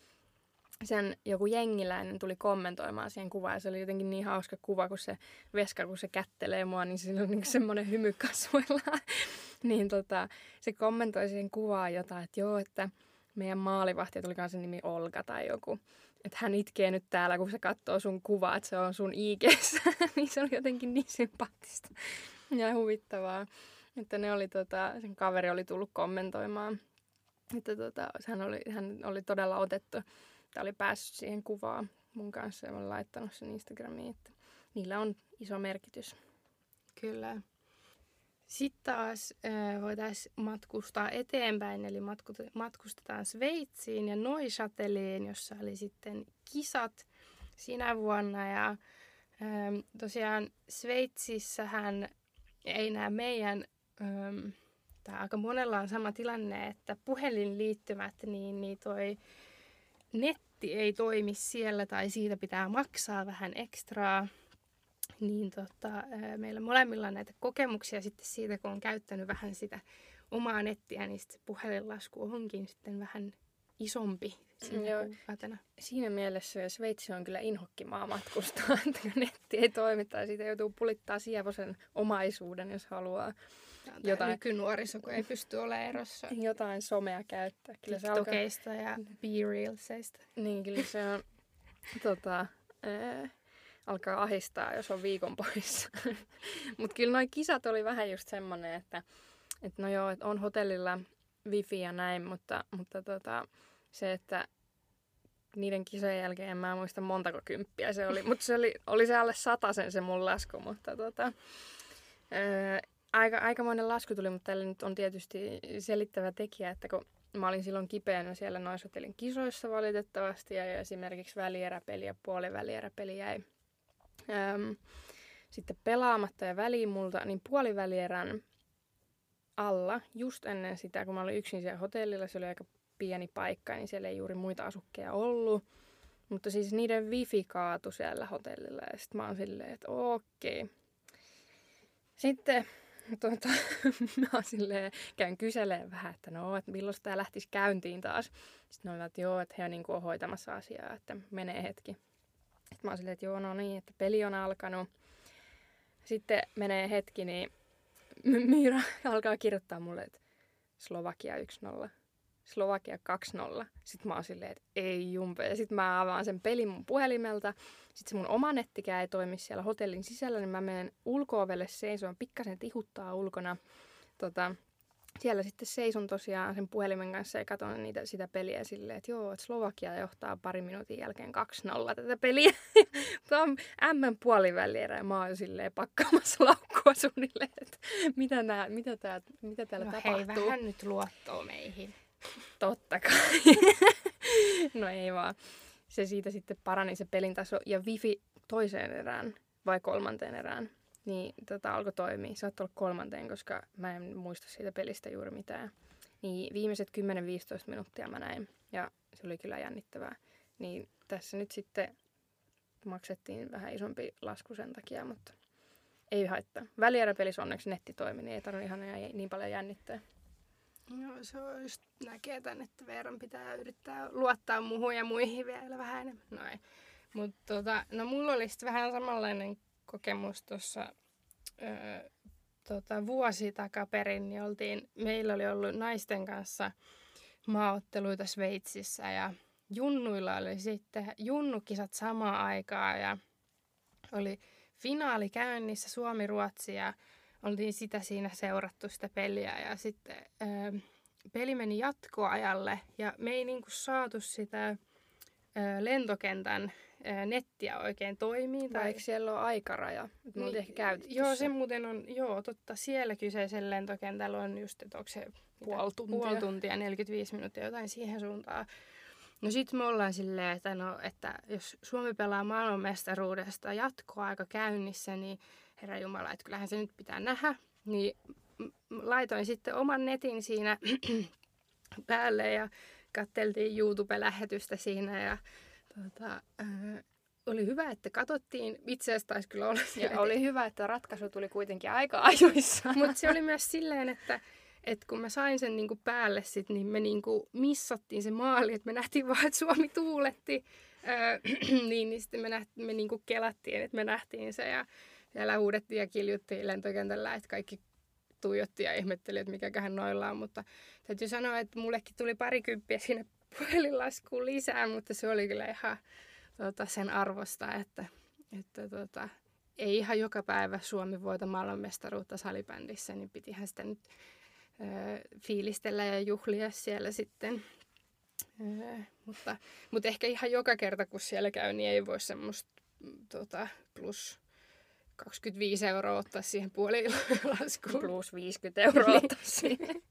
sen joku jengiläinen tuli kommentoimaan siihen kuvaan. Ja se oli jotenkin niin hauska kuva, kun se veska, kun se kättelee mua, niin sillä on niin semmoinen hymy kasvoilla. *laughs* niin tota, se kommentoi siihen kuvaan jotain, että joo, että meidän maalivahti, tuli sen nimi Olga tai joku, että hän itkee nyt täällä, kun se katsoo sun kuvaa, että se on sun ig *laughs* niin se oli jotenkin niin sympaattista ja huvittavaa. Että ne oli, tota, sen kaveri oli tullut kommentoimaan, että tota, hän, oli, hän oli todella otettu että oli päässyt siihen kuvaan mun kanssa ja olen laittanut sen Instagramiin, että niillä on iso merkitys. Kyllä. Sitten taas äh, voitaisiin matkustaa eteenpäin, eli matkustetaan Sveitsiin ja Neuchâteliin, jossa oli sitten kisat sinä vuonna. Ja äh, tosiaan Sveitsissähän ei näe meidän, ähm, tai aika monella on sama tilanne, että puhelinliittymät, niin, niin toi netti ei toimi siellä tai siitä pitää maksaa vähän ekstraa, niin tota, meillä molemmilla on näitä kokemuksia sitten siitä, kun on käyttänyt vähän sitä omaa nettiä, niin sitten puhelinlasku onkin sitten vähän isompi siinä Joo. kuukautena. Siinä mielessä Sveitsi on kyllä inhokkimaa matkustaa, *laughs* että netti ei toimi tai siitä joutuu pulittaa sievosen omaisuuden, jos haluaa jotain. Nykynuoriso, kun ei pysty olemaan erossa. Jotain somea käyttää. Kyllä se alkaa... ja be-reelseista. Niin, kyllä se on, tota, äh, alkaa ahistaa, jos on viikon poissa. *laughs* Mutta kyllä noin kisat oli vähän just semmoinen, että, että no joo, että on hotellilla wifi ja näin, mutta, mutta tota, se, että niiden kisojen jälkeen en mä muista montako kymppiä se oli, mutta se oli, oli se alle sen se mun lasku, mutta tota, öö, aika, aikamoinen lasku tuli, mutta tällä nyt on tietysti selittävä tekijä, että kun mä olin silloin kipeänä siellä Noisotelin kisoissa valitettavasti ja esimerkiksi välieräpeli ja puolivälieräpeli jäi äm, sitten pelaamatta ja väliin multa, niin puolivälierän alla, just ennen sitä, kun mä olin yksin siellä hotellilla, se oli aika pieni paikka, niin siellä ei juuri muita asukkeja ollut. Mutta siis niiden wifi kaatu siellä hotellilla ja sitten mä oon silleen, että okei. Sitten tota, *laughs* mä silleen, käyn kyselemään vähän, että no, että milloin tämä lähtisi käyntiin taas. Sitten ne olivat, että joo, että he on niin kuin hoitamassa asiaa, että menee hetki. Sitten mä oon silleen, että joo, no niin, että peli on alkanut. Sitten menee hetki, niin Miira *laughs* alkaa kirjoittaa mulle, että Slovakia 1-0. Slovakia 2-0. Sitten mä oon silleen, että ei jumpe. Ja sitten mä avaan sen pelin mun puhelimelta. Sitten se mun oma nettikään ei toimi siellä hotellin sisällä, niin mä menen ulko-ovelle seisoon. Pikkasen tihuttaa ulkona. Tota, siellä sitten seison tosiaan sen puhelimen kanssa ja katson niitä, sitä peliä silleen, että joo, että Slovakia johtaa pari minuutin jälkeen 2-0 tätä peliä. *laughs* Tämä on M puolivälierä ja mä oon silleen pakkaamassa laukkua suunnilleen, että mitä, nää, mitä, tää, mitä täällä no tapahtuu. hei, vähän nyt luottoa meihin. Totta kai. *laughs* no ei vaan. Se siitä sitten parani se pelin taso ja wifi toiseen erään vai kolmanteen erään. Niin tota, alkoi toimia. Se olla kolmanteen, koska mä en muista siitä pelistä juuri mitään. Niin viimeiset 10-15 minuuttia mä näin. Ja se oli kyllä jännittävää. Niin tässä nyt sitten maksettiin vähän isompi lasku sen takia, mutta ei haittaa. Välieräpelissä onneksi netti toimi, niin ei tarvitse ihan niin paljon jännittää. No se on just näkee tän, että Veeran pitää yrittää luottaa muuhun ja muihin vielä vähän enemmän. No ei. Mutta tota, no mulla oli sitten vähän samanlainen kokemus tuossa tota, vuosi takaperin, niin oltiin, meillä oli ollut naisten kanssa maaotteluita Sveitsissä ja junnuilla oli sitten junnukisat samaan aikaa ja oli finaali käynnissä Suomi-Ruotsi ja oltiin sitä siinä seurattu sitä peliä ja sitten ää, peli meni jatkoajalle ja me ei niinku saatu sitä ää, lentokentän nettiä oikein toimii. Tai eikö siellä ole aikaraja? Että niin, ehkä käytetty Joo, se muuten on, joo, totta. Siellä kyseisen lentokentällä on just, että onko se puoli tuntia. puoli tuntia, 45 minuuttia, jotain siihen suuntaan. No sit me ollaan silleen, että, no, että jos Suomi pelaa maailmanmestaruudesta jatkoaika käynnissä, niin herra Jumala, että kyllähän se nyt pitää nähdä. Niin laitoin sitten oman netin siinä *clears throat* päälle ja katteltiin YouTube-lähetystä siinä ja tota, äh, oli hyvä, että katsottiin. Itse asiassa taisi kyllä olla ja oli hyvä, että ratkaisu tuli kuitenkin aika ajoissa. Mutta se oli myös silleen, että et kun mä sain sen niinku päälle sit, niin me niinku missattiin se maali, että me nähtiin vaan, että Suomi tuuletti. Öö, *clears throat* niin, niin sitten me, nähti, me niinku kelattiin, että me nähtiin se ja siellä huudettiin ja kiljuttiin lentokentällä, että kaikki tuijotti ja ihmetteli, että mikäköhän noilla on. Mutta täytyy sanoa, että mullekin tuli parikymppiä siinä puhelinlaskuun lisää, mutta se oli kyllä ihan tota, sen arvosta, että, että tota, ei ihan joka päivä Suomi voita maailmanmestaruutta salibändissä, niin pitihän sitä nyt ö, fiilistellä ja juhlia siellä sitten. Ö, mutta, mutta ehkä ihan joka kerta, kun siellä käy, niin ei voi semmoista tota, plus 25 euroa ottaa siihen puolilaskuun. Plus 50 euroa ottaa siihen.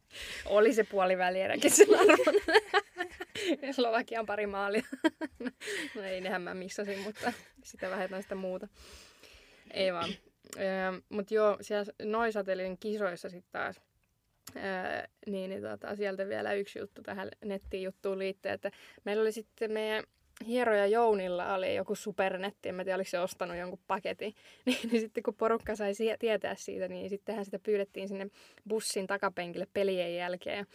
Oli se puolivälieräkin sen arvon. *laughs* *laughs* Slovakian pari maalia. *laughs* no ei, nehän mä missasin, mutta sitä vähemmän sitä muuta. Ei vaan. Mutta joo, siellä Noisatelin kisoissa sitten taas Öö, niin, niin tota, sieltä vielä yksi juttu tähän nettiin juttuun liittyen, että meillä oli sitten meidän hieroja Jounilla oli joku supernetti, en tiedä oliko se ostanut jonkun paketin, *laughs* niin, niin sitten kun porukka sai tietää siitä, niin sittenhän sitä pyydettiin sinne bussin takapenkille pelien jälkeen,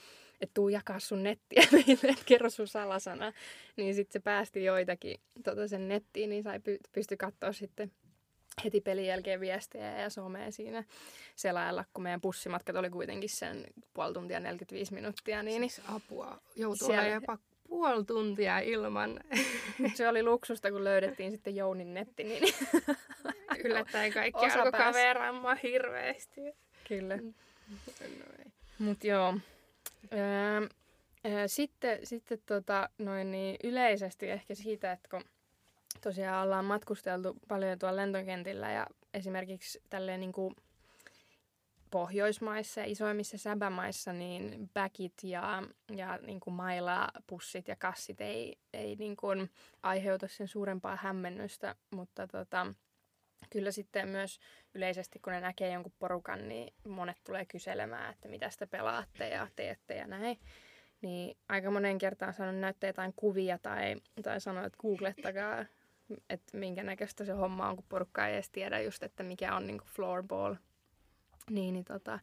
että tuu jakaa sun nettiä *laughs* meille, että kerro sun salasana. Niin sitten se päästi joitakin tota sen nettiin, niin sai py- pysty katsoa sitten heti pelin jälkeen viestejä ja somea siinä selailla, kun meidän bussimatkat oli kuitenkin sen puoli tuntia 45 minuuttia. Niin siis apua joutuu siellä... jopa puoli tuntia ilman. Se oli luksusta, kun löydettiin sitten Jounin netti. Niin *laughs* Yllättäen kaikki Osa alkoi kaveraamaan hirveästi. Kyllä. No Mutta joo. Öö, sitten sitten tota, noin niin yleisesti ehkä siitä, että kun tosiaan ollaan matkusteltu paljon tuolla lentokentillä ja esimerkiksi tälleen niin kuin Pohjoismaissa ja isoimmissa säbämaissa niin backit ja, ja niin kuin mailapussit ja kassit ei, ei niin kuin aiheuta sen suurempaa hämmennystä, mutta tota, kyllä sitten myös yleisesti, kun ne näkee jonkun porukan, niin monet tulee kyselemään, että mitä te pelaatte ja teette ja näin. Niin aika monen kertaan sanon näyttää jotain kuvia tai, tai sanoo, että googlettakaa, että minkä näköistä se homma on, kun porukka ei edes tiedä just, että mikä on niin floorball – Niin, niin tota,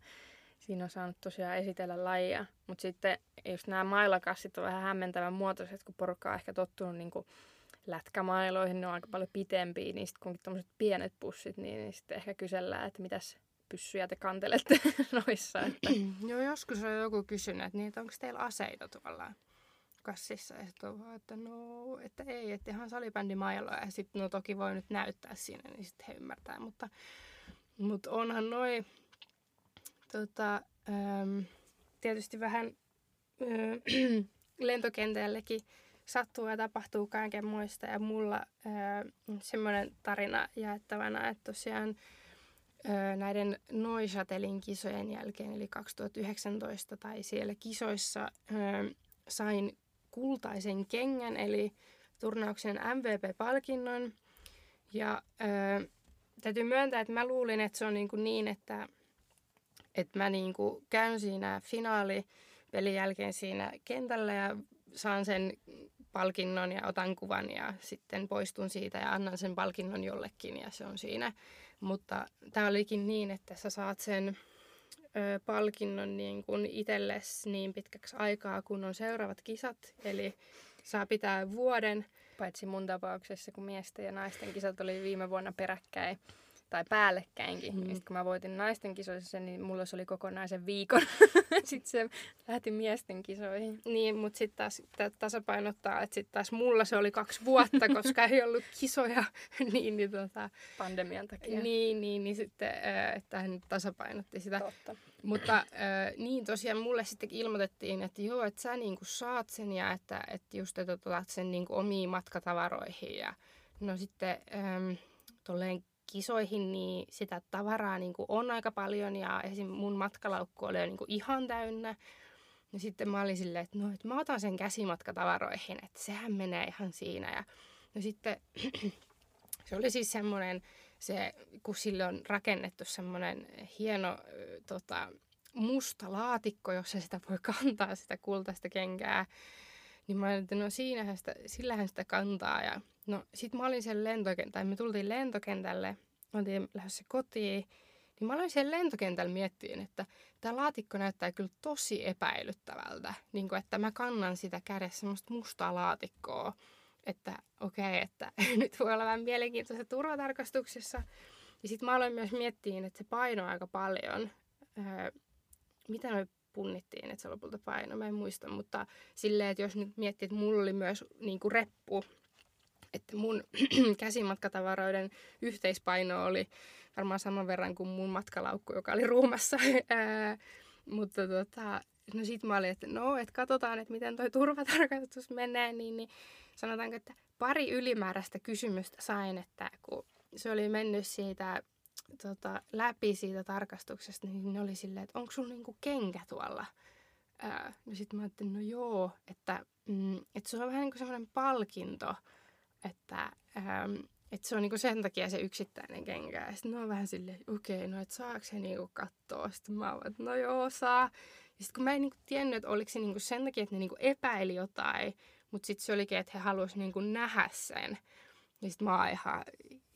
siinä on saanut tosiaan esitellä lajia. Mutta sitten just nämä mailakassit on vähän hämmentävän muotoiset, kun porukka on ehkä tottunut niin kuin lätkämailoihin, ne on aika paljon pitempiä, niin sitten kun on pienet pussit, niin, niin sitten ehkä kysellään, että mitäs pyssyjä te kantelette *laughs* noissa. Että... *clears throat* Joo, joskus on joku kysynyt, että, niin, että onko teillä aseita tuolla kassissa. Ja sitten on vaan, että no, että ei, että ihan salibändimailoja. Ja sitten no toki voi nyt näyttää siinä, niin sitten he ymmärtää. Mutta, mutta onhan noi tota, tietysti vähän äh, *clears throat* lentokentällekin sattuu ja tapahtuu kaikenmoista. Ja mulla semmoinen tarina jaettavana, että tosiaan äh, näiden Neuchâtelin kisojen jälkeen, eli 2019 tai siellä kisoissa, äh, sain kultaisen kengän, eli turnauksen MVP-palkinnon. Ja äh, täytyy myöntää, että mä luulin, että se on niin, kuin niin että, että mä niin kuin käyn siinä finaali pelin jälkeen siinä kentällä ja saan sen palkinnon ja otan kuvan ja sitten poistun siitä ja annan sen palkinnon jollekin ja se on siinä. Mutta tämä olikin niin, että sä saat sen ö, palkinnon niin kuin itsellesi niin pitkäksi aikaa, kun on seuraavat kisat. Eli saa pitää vuoden. Paitsi mun tapauksessa, kun miesten ja naisten kisat oli viime vuonna peräkkäin tai päällekkäinkin. Mm. Sitten kun mä voitin naisten kisoissa, niin mulla se oli kokonaisen viikon. *laughs* sitten se lähti miesten kisoihin. Niin, mutta sitten taas tasapainottaa, että sitten taas mulla se oli kaksi vuotta, koska ei ollut kisoja. *laughs* niin, niin tota, Pandemian takia. Niin, niin, niin sitten, että hän tasapainotti sitä. Totta. Mutta niin tosiaan mulle sitten ilmoitettiin, että joo, että sä niinku saat sen ja että, että just että otat sen niinku omiin matkatavaroihin. Ja no sitten ähm, tolleen kisoihin, niin sitä tavaraa niin kuin on aika paljon ja esim. mun matkalaukku oli jo niin kuin ihan täynnä. Ja sitten mä olin silleen, että no, että mä otan sen käsimatkatavaroihin, että sehän menee ihan siinä. Ja no sitten *clears throat* se oli siis semmoinen, se, kun sille on rakennettu semmoinen hieno tota, musta laatikko, jossa sitä voi *laughs* kantaa sitä kultaista kenkää. Niin mä olin, että no siinähän sitä, sillähän sitä kantaa. Ja no sit mä olin sen lentokentällä, me tultiin lentokentälle, oltiin lähdössä kotiin, niin mä olin siellä lentokentällä miettiin, että tämä laatikko näyttää kyllä tosi epäilyttävältä. Niin kuin, että mä kannan sitä kädessä semmoista mustaa laatikkoa, että okei, okay, että *laughs* nyt voi olla vähän mielenkiintoista turvatarkastuksessa. Ja sitten mä aloin myös miettiä, että se paino aika paljon. Öö, mitä me punnittiin, että se lopulta paino, mä en muista, mutta silleen, että jos nyt miettii, että mulla oli myös niin kuin reppu, että mun *clears throat* käsimatkatavaroiden yhteispaino oli varmaan saman verran kuin mun matkalaukku, joka oli ruumassa. *laughs* mutta tota, no sit mä olin, että no, että katsotaan, että miten toi turvatarkastus menee, niin, niin sanotaanko, että pari ylimääräistä kysymystä sain, että kun se oli mennyt siitä tota, läpi siitä tarkastuksesta, niin ne oli silleen, että onko sulla niinku kenkä tuolla? Ää, no sitten mä ajattelin, no joo, että, mm, että se on vähän niin kuin semmoinen palkinto, että, ähm, että se on niinku sen takia se yksittäinen kenkä. Ja sitten ne on vähän silleen, okei, okay, no että saako se niinku katsoa? Sitten mä oon, että no joo, saa. Ja sitten kun mä en niinku tiennyt, että oliko se niinku sen takia, että ne niinku epäili jotain, mutta sitten se olikin, että he halusivat niinku nähdä sen. Ja sitten mä oon ihan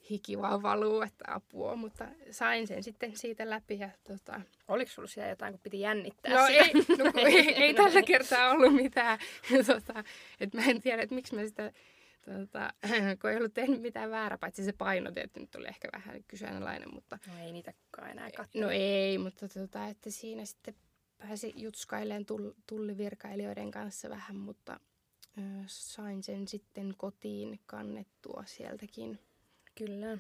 hiki vaan valuu, että apua, mutta sain sen sitten siitä läpi. Ja, tota... Oliko sulla siellä jotain, kun piti jännittää no sitä? Ei, no, ei, ei tällä kertaa ollut mitään. *laughs* tota, et mä en tiedä, että miksi mä sitä, tota, *laughs* kun ei ollut tehnyt mitään väärää, paitsi se paino tietysti nyt oli ehkä vähän kyseenalainen. Mutta... No ei niitä kukaan enää katsoa. No ei, mutta tota, että siinä sitten pääsi jutskailemaan tullivirkailijoiden kanssa vähän, mutta sain sen sitten kotiin kannettua sieltäkin. Kyllä.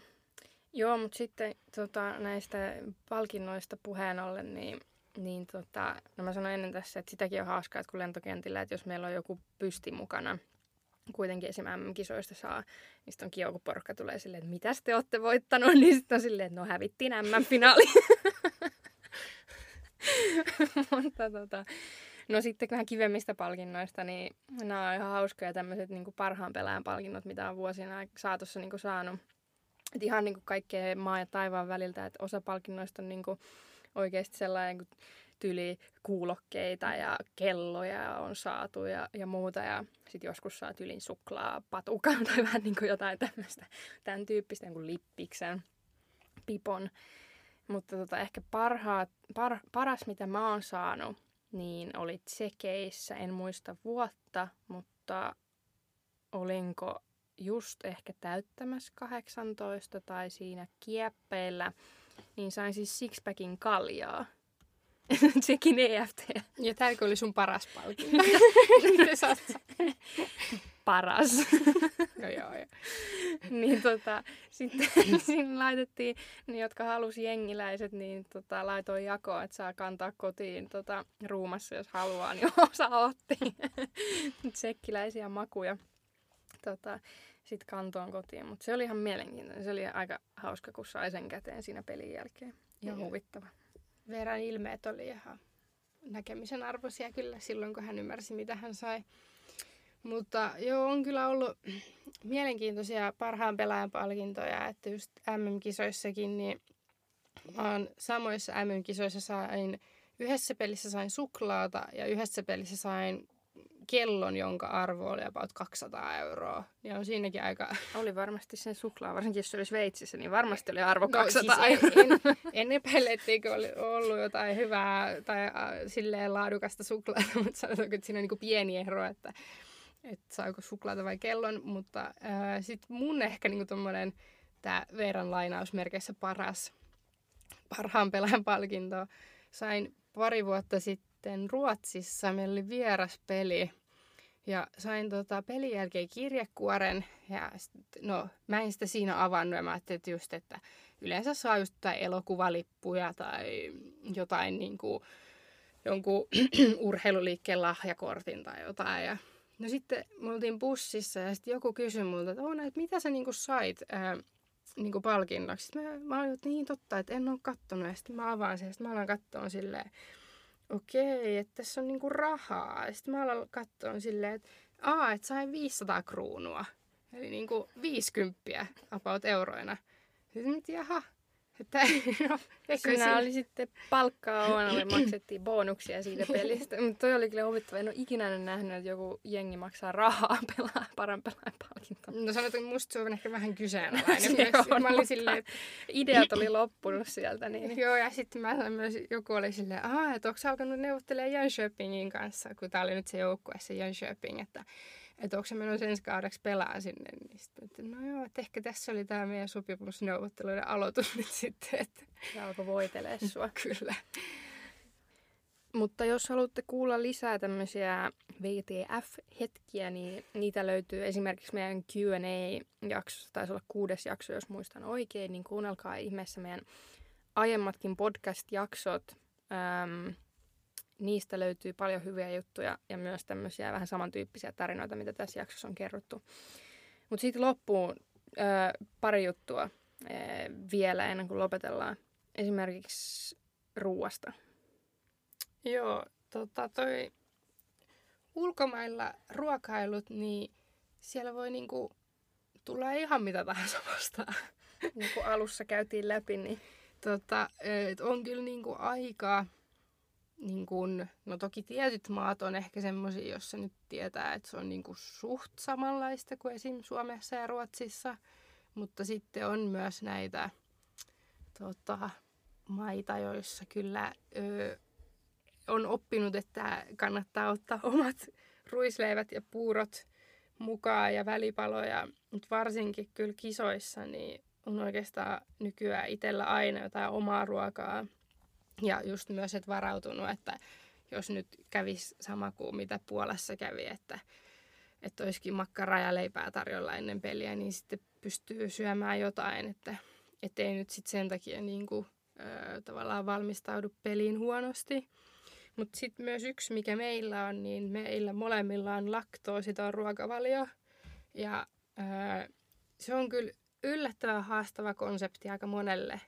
Joo, mutta sitten tota, näistä palkinnoista puheen ollen, niin, niin tota, no mä sanoin ennen tässä, että sitäkin on hauskaa, että kun lentokentillä, että jos meillä on joku pysti mukana, kuitenkin esim. MM-kisoista saa, sitten on kiva, kun porukka tulee silleen, että mitä te olette voittanut, *laughs* niin sitten on silleen, että no hävittiin MM-finaali. *laughs* Mutta tota, no sitten vähän kivemmistä palkinnoista, niin nämä on ihan hauskoja tämmöiset niin parhaan pelaajan palkinnot, mitä on vuosina saatossa niin saanut. Et ihan niin kuin kaikkea maa ja taivaan väliltä, että osa palkinnoista on niin kuin oikeasti sellainen kuin tyli kuulokkeita ja kelloja on saatu ja, ja muuta. Ja sitten joskus saa tylin suklaa, patukan *laughs* tai vähän niin kuin jotain tämmöistä, tämän tyyppistä niin kuin lippiksen, pipon. Mutta tota, ehkä parhaat, par, paras, mitä mä oon saanut, niin oli tsekeissä. En muista vuotta, mutta olinko just ehkä täyttämässä 18 tai siinä kieppeillä, niin sain siis sixpackin kaljaa. *laughs* Tsekin EFT. Ja täällä oli sun paras palkinto. *laughs* Paras. no *laughs* joo, joo. niin tota, sitten sinne laitettiin, ne jotka halusi jengiläiset, niin tota, laitoin jakoon, että saa kantaa kotiin tota, ruumassa, jos haluaa, niin osa otti tsekkiläisiä makuja. Tota, sitten kantoon kotiin. Mutta se oli ihan mielenkiintoinen. Se oli aika hauska, kun sai sen käteen siinä pelin jälkeen. Ihan huvittava. Veran ilmeet oli ihan näkemisen arvoisia kyllä silloin, kun hän ymmärsi, mitä hän sai. Mutta joo, on kyllä ollut mielenkiintoisia parhaan pelaajan palkintoja, että just MM-kisoissakin, niin mä oon samoissa MM-kisoissa sain, yhdessä pelissä sain suklaata ja yhdessä pelissä sain kellon, jonka arvo oli about 200 euroa. Ja on siinäkin aika... Oli varmasti sen suklaa, varsinkin jos se oli Sveitsissä, niin varmasti oli arvo 200 no, siis en, en, en epäile, etteikö oli ollut jotain hyvää tai äh, silleen laadukasta suklaata, *laughs* mutta sanotaanko, että siinä on niin pieni ero, että, että saako suklaata vai kellon. Mutta äh, sitten mun ehkä niin tommonen, tämä Veeran lainausmerkeissä paras, parhaan pelaajan palkinto sain pari vuotta sitten Ruotsissa. Meillä oli vieras peli ja sain tota, pelin jälkeen kirjekuoren ja sit, no, mä en sitä siinä avannut ja mä ajattelin, että just, että yleensä saa just jotain elokuvalippuja tai jotain niin kuin, jonkun *clears throat* urheiluliikkeen lahjakortin tai jotain. Ja, no sitten me oltiin bussissa ja sitten joku kysyi multa, että, Oona, että mitä sä niin kuin sait ää, niin kuin palkinnoksi. Sitten mä, mä olin, että niin totta, että en ole kattonut. Ja sitten mä avaan sen ja sitten mä alan katsoa silleen, okei, että tässä on niinku rahaa. Sitten mä alan katsoa silleen, että aa, että sain 500 kruunua. Eli niinku 50 about euroina. Sitten jaha, että, *laughs* no, siinä oli sitten palkkaa Oonalle, maksettiin bonuksia siitä pelistä. Mutta toi oli kyllä huvittava. En ole ikinä nähnyt, että joku jengi maksaa rahaa *laughs* pelaa paran pelaajan palkintoa. No sanotaan, että musta se on ehkä vähän *laughs* kyseenalainen. Mä olin silleen, että... Ideat oli loppunut sieltä. Niin. Joo, ja sitten mä sanoin myös, joku oli silleen, että onko alkanut neuvottelemaan Jönköpingin kanssa, kun tää oli nyt se joukkue, se Jönköping, että että onko se menossa ensi kaudeksi pelaa sinne. Niin sitten, että no joo, että ehkä tässä oli tämä meidän sopimusneuvotteluiden aloitus nyt *laughs* sitten. Että... Ja alkoi voitelee *laughs* sua. Kyllä. Mutta jos haluatte kuulla lisää tämmöisiä VTF-hetkiä, niin niitä löytyy esimerkiksi meidän Q&A-jaksossa, taisi olla kuudes jakso, jos muistan oikein, niin kuunnelkaa ihmeessä meidän aiemmatkin podcast-jaksot. Ähm, niistä löytyy paljon hyviä juttuja ja myös tämmöisiä vähän samantyyppisiä tarinoita, mitä tässä jaksossa on kerrottu. Mutta sitten loppuun ö, pari juttua ö, vielä ennen kuin lopetellaan. Esimerkiksi ruuasta. Joo, tota toi ulkomailla ruokailut, niin siellä voi niinku tulla ihan mitä tahansa vastaan. Niin kuin alussa käytiin läpi, niin... Tota, on kyllä niinku aikaa niin kun, no toki tietyt maat on ehkä semmoisia, jossa nyt tietää, että se on niin suht samanlaista kuin esim. Suomessa ja Ruotsissa. Mutta sitten on myös näitä tota, maita, joissa kyllä ö, on oppinut, että kannattaa ottaa omat ruisleivät ja puurot mukaan ja välipaloja. Mutta varsinkin kyllä kisoissa niin on oikeastaan nykyään itsellä aina jotain omaa ruokaa – ja just myös, että varautunut, että jos nyt kävisi sama kuin mitä Puolassa kävi, että, että olisikin makkaraa ja leipää tarjolla ennen peliä, niin sitten pystyy syömään jotain, että ei nyt sitten sen takia niin kuin, ö, tavallaan valmistaudu peliin huonosti. Mutta sitten myös yksi, mikä meillä on, niin meillä molemmilla on laktoositon ruokavalio. Ja se on kyllä yllättävän haastava konsepti aika monelle.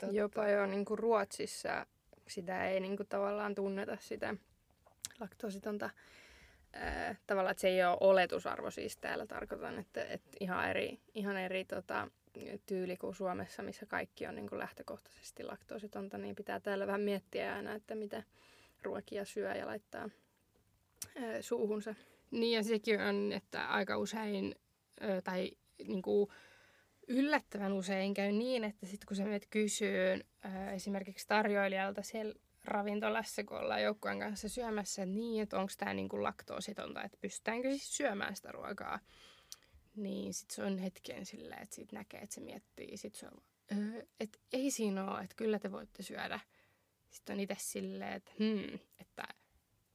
Totta. Jopa jo niin kuin Ruotsissa sitä ei niin kuin tavallaan tunneta sitä laktoositonta ää, tavallaan, että se ei ole oletusarvo siis täällä tarkoitan, että, että ihan eri, ihan eri tota, tyyli kuin Suomessa, missä kaikki on niin kuin lähtökohtaisesti laktoositonta, niin pitää täällä vähän miettiä aina, että mitä ruokia syö ja laittaa ää, suuhunsa. Niin ja sekin on, että aika usein, tai niin kuin, yllättävän usein käy niin, että sitten kun sä menet kysyyn ää, esimerkiksi tarjoilijalta siellä ravintolassa, kun ollaan joukkueen kanssa syömässä, niin, että onko tämä niinku laktoositonta, että pystytäänkö siis syömään sitä ruokaa. Niin sitten se on hetken silleen, että siitä näkee, että se miettii. Sitten se on, öö, että ei siinä ole, että kyllä te voitte syödä. Sitten on itse silleen, että, hmm, että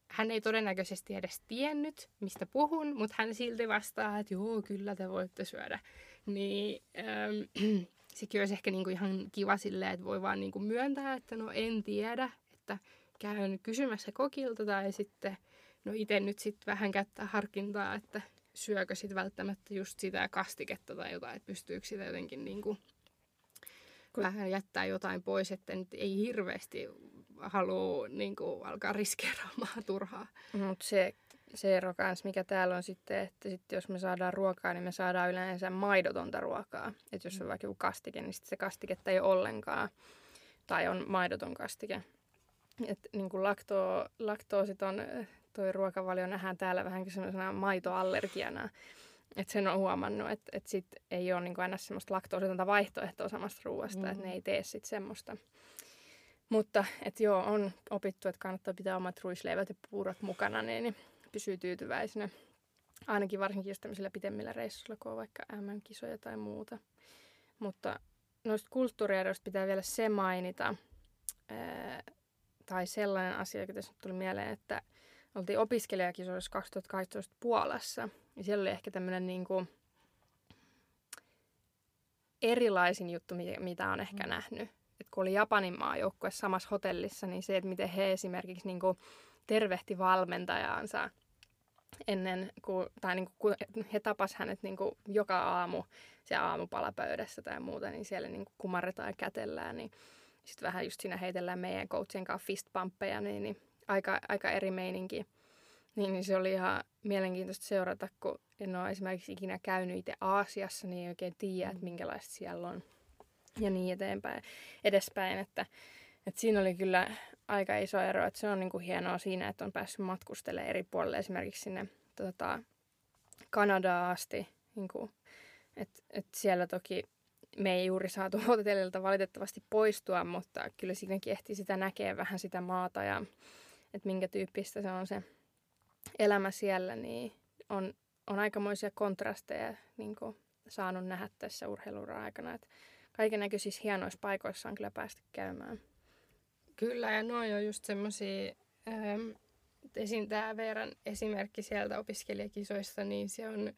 hän ei todennäköisesti edes tiennyt, mistä puhun, mutta hän silti vastaa, että joo, kyllä te voitte syödä. Niin ähm, *clears throat* sekin olisi ehkä niinku ihan kiva silleen, että voi vaan niinku myöntää, että no en tiedä, että käyn kysymässä kokilta tai sitten no itse nyt sitten vähän käyttää harkintaa, että syökö sitten välttämättä just sitä kastiketta tai jotain, että pystyykö sitä jotenkin niinku vähän jättää jotain pois, että nyt ei hirveästi halua niin kuin, alkaa riskeeraamaan *laughs* turhaa. Mutta se, se ero kans, mikä täällä on sitten, että sitten jos me saadaan ruokaa, niin me saadaan yleensä maidotonta ruokaa. Että jos on vaikka joku kastike, niin sitten se kastiketta ei ole ollenkaan. Tai on maidoton kastike. Että niin kuin lakto, laktoosit on, toi ruokavalio nähdään täällä vähän kuin sellaisena maitoallergiana. Että sen on huomannut, että, että sit ei ole niin aina semmoista laktoositonta vaihtoehtoa samasta ruoasta, mm. että ne ei tee sitten semmoista. Mutta että joo, on opittu, että kannattaa pitää omat ruisleivät ja puurot mukana, niin, niin pysyy tyytyväisenä. Ainakin varsinkin jos tämmöisillä pitemmillä reissuilla, kun on vaikka MM-kisoja tai muuta. Mutta noista kulttuurieroista pitää vielä se mainita, ää, tai sellainen asia, joka tässä tuli mieleen, että oltiin opiskelijakisoissa 2018 Puolassa. Ja siellä oli ehkä tämmöinen niin kuin erilaisin juttu, mitä on ehkä mm. nähnyt että kun oli Japanin maajoukkue samassa hotellissa, niin se, että miten he esimerkiksi niin kuin tervehti valmentajaansa ennen kuin, tai niin kuin, he tapas hänet niin kuin joka aamu se aamupalapöydässä tai muuta, niin siellä niin kuin kumarretaan ja kätellään, niin sitten vähän just siinä heitellään meidän coachien kanssa fistpamppeja, niin, niin aika, aika eri meininki. Niin, niin se oli ihan mielenkiintoista seurata, kun en ole esimerkiksi ikinä käynyt itse Aasiassa, niin ei oikein tiedä, että minkälaista siellä on ja niin eteenpäin, edespäin, että, että siinä oli kyllä aika iso ero, että se on niin kuin hienoa siinä, että on päässyt matkustelemaan eri puolille esimerkiksi sinne tota, Kanadaan asti, niin kuin, että, että siellä toki me ei juuri saatu *laughs* hotellilta valitettavasti poistua, mutta kyllä siinäkin ehti sitä näkee vähän sitä maata ja että minkä tyyppistä se on se elämä siellä, niin on, on aikamoisia kontrasteja niin kuin, saanut nähdä tässä urheiluran aikana. Kaiken näköisissä hienoissa paikoissa on kyllä päästy käymään. Kyllä, ja noin on just semmoisia, ähm, esim. tämä Veeran esimerkki sieltä opiskelijakisoista, niin se on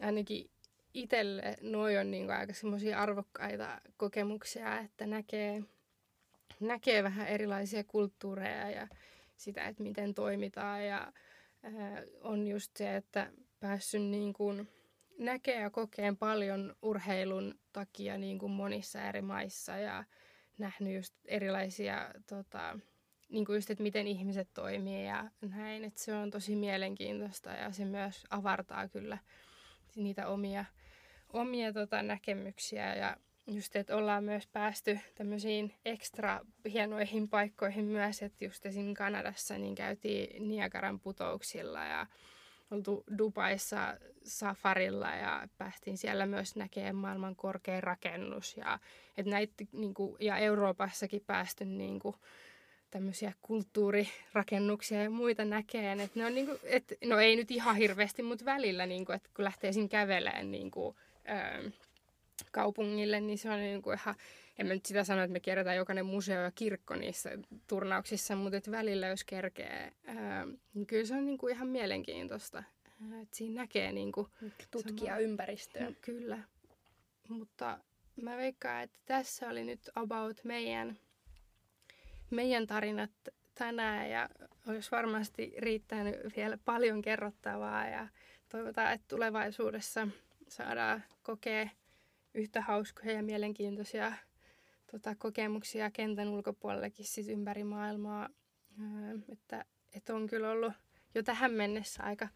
ainakin itselle noin on niin aika semmoisia arvokkaita kokemuksia, että näkee, näkee vähän erilaisia kulttuureja ja sitä, että miten toimitaan ja äh, on just se, että päässyt niin kuin näkee ja kokee paljon urheilun takia niin kuin monissa eri maissa ja nähnyt just erilaisia, tota, niin kuin just, että miten ihmiset toimii ja näin. Että se on tosi mielenkiintoista ja se myös avartaa kyllä niitä omia, omia tota, näkemyksiä ja just, että ollaan myös päästy tämmöisiin ekstra hienoihin paikkoihin myös, että just esim. Kanadassa niin käytiin Niagaran putouksilla ja oltu Dubaissa safarilla ja päästiin siellä myös näkemään maailman korkein rakennus. Ja, et näitä, niin kuin, ja Euroopassakin päästy niin kuin, tämmöisiä kulttuurirakennuksia ja muita näkeen. Et ne on, niin kuin, et, no ei nyt ihan hirveästi, mutta välillä, niin kuin, että kun lähtee siinä kävelemään niin kuin, ö, kaupungille, niin se on niin kuin ihan en mä nyt sitä sano, että me kierretään jokainen museo ja kirkko niissä turnauksissa, mutta että välillä jos kerkee, ää, niin kyllä se on niin kuin ihan mielenkiintoista. Että siinä näkee niin kuin Tutkia sama... ympäristöä. No, kyllä. Mutta mä veikkaan, että tässä oli nyt about meidän, meidän tarinat tänään ja olisi varmasti riittänyt vielä paljon kerrottavaa ja toivotaan, että tulevaisuudessa saadaan kokea yhtä hauskoja ja mielenkiintoisia tota, kokemuksia kentän ulkopuolellakin siis ympäri maailmaa. Öö, että, että on kyllä ollut jo tähän mennessä aika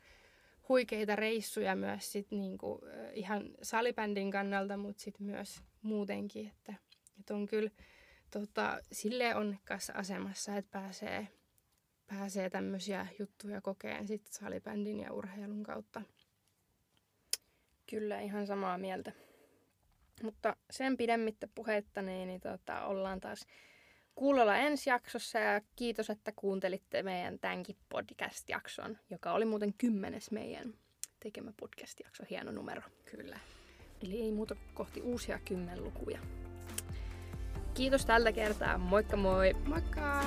huikeita reissuja myös sit niinku, ihan salibändin kannalta, mutta sitten myös muutenkin. Että, että on kyllä tota, silleen onnekkaassa asemassa, että pääsee, pääsee tämmöisiä juttuja kokeen sitten salibändin ja urheilun kautta. Kyllä, ihan samaa mieltä. Mutta sen pidemmittä puhetta, niin, niin tota, ollaan taas kuulolla ensi jaksossa ja kiitos, että kuuntelitte meidän tämänkin podcast-jakson, joka oli muuten kymmenes meidän tekemä podcast-jakso. Hieno numero. Kyllä. Eli ei muuta kohti uusia kymmenlukuja. Kiitos tältä kertaa. Moikka moi! Moikka!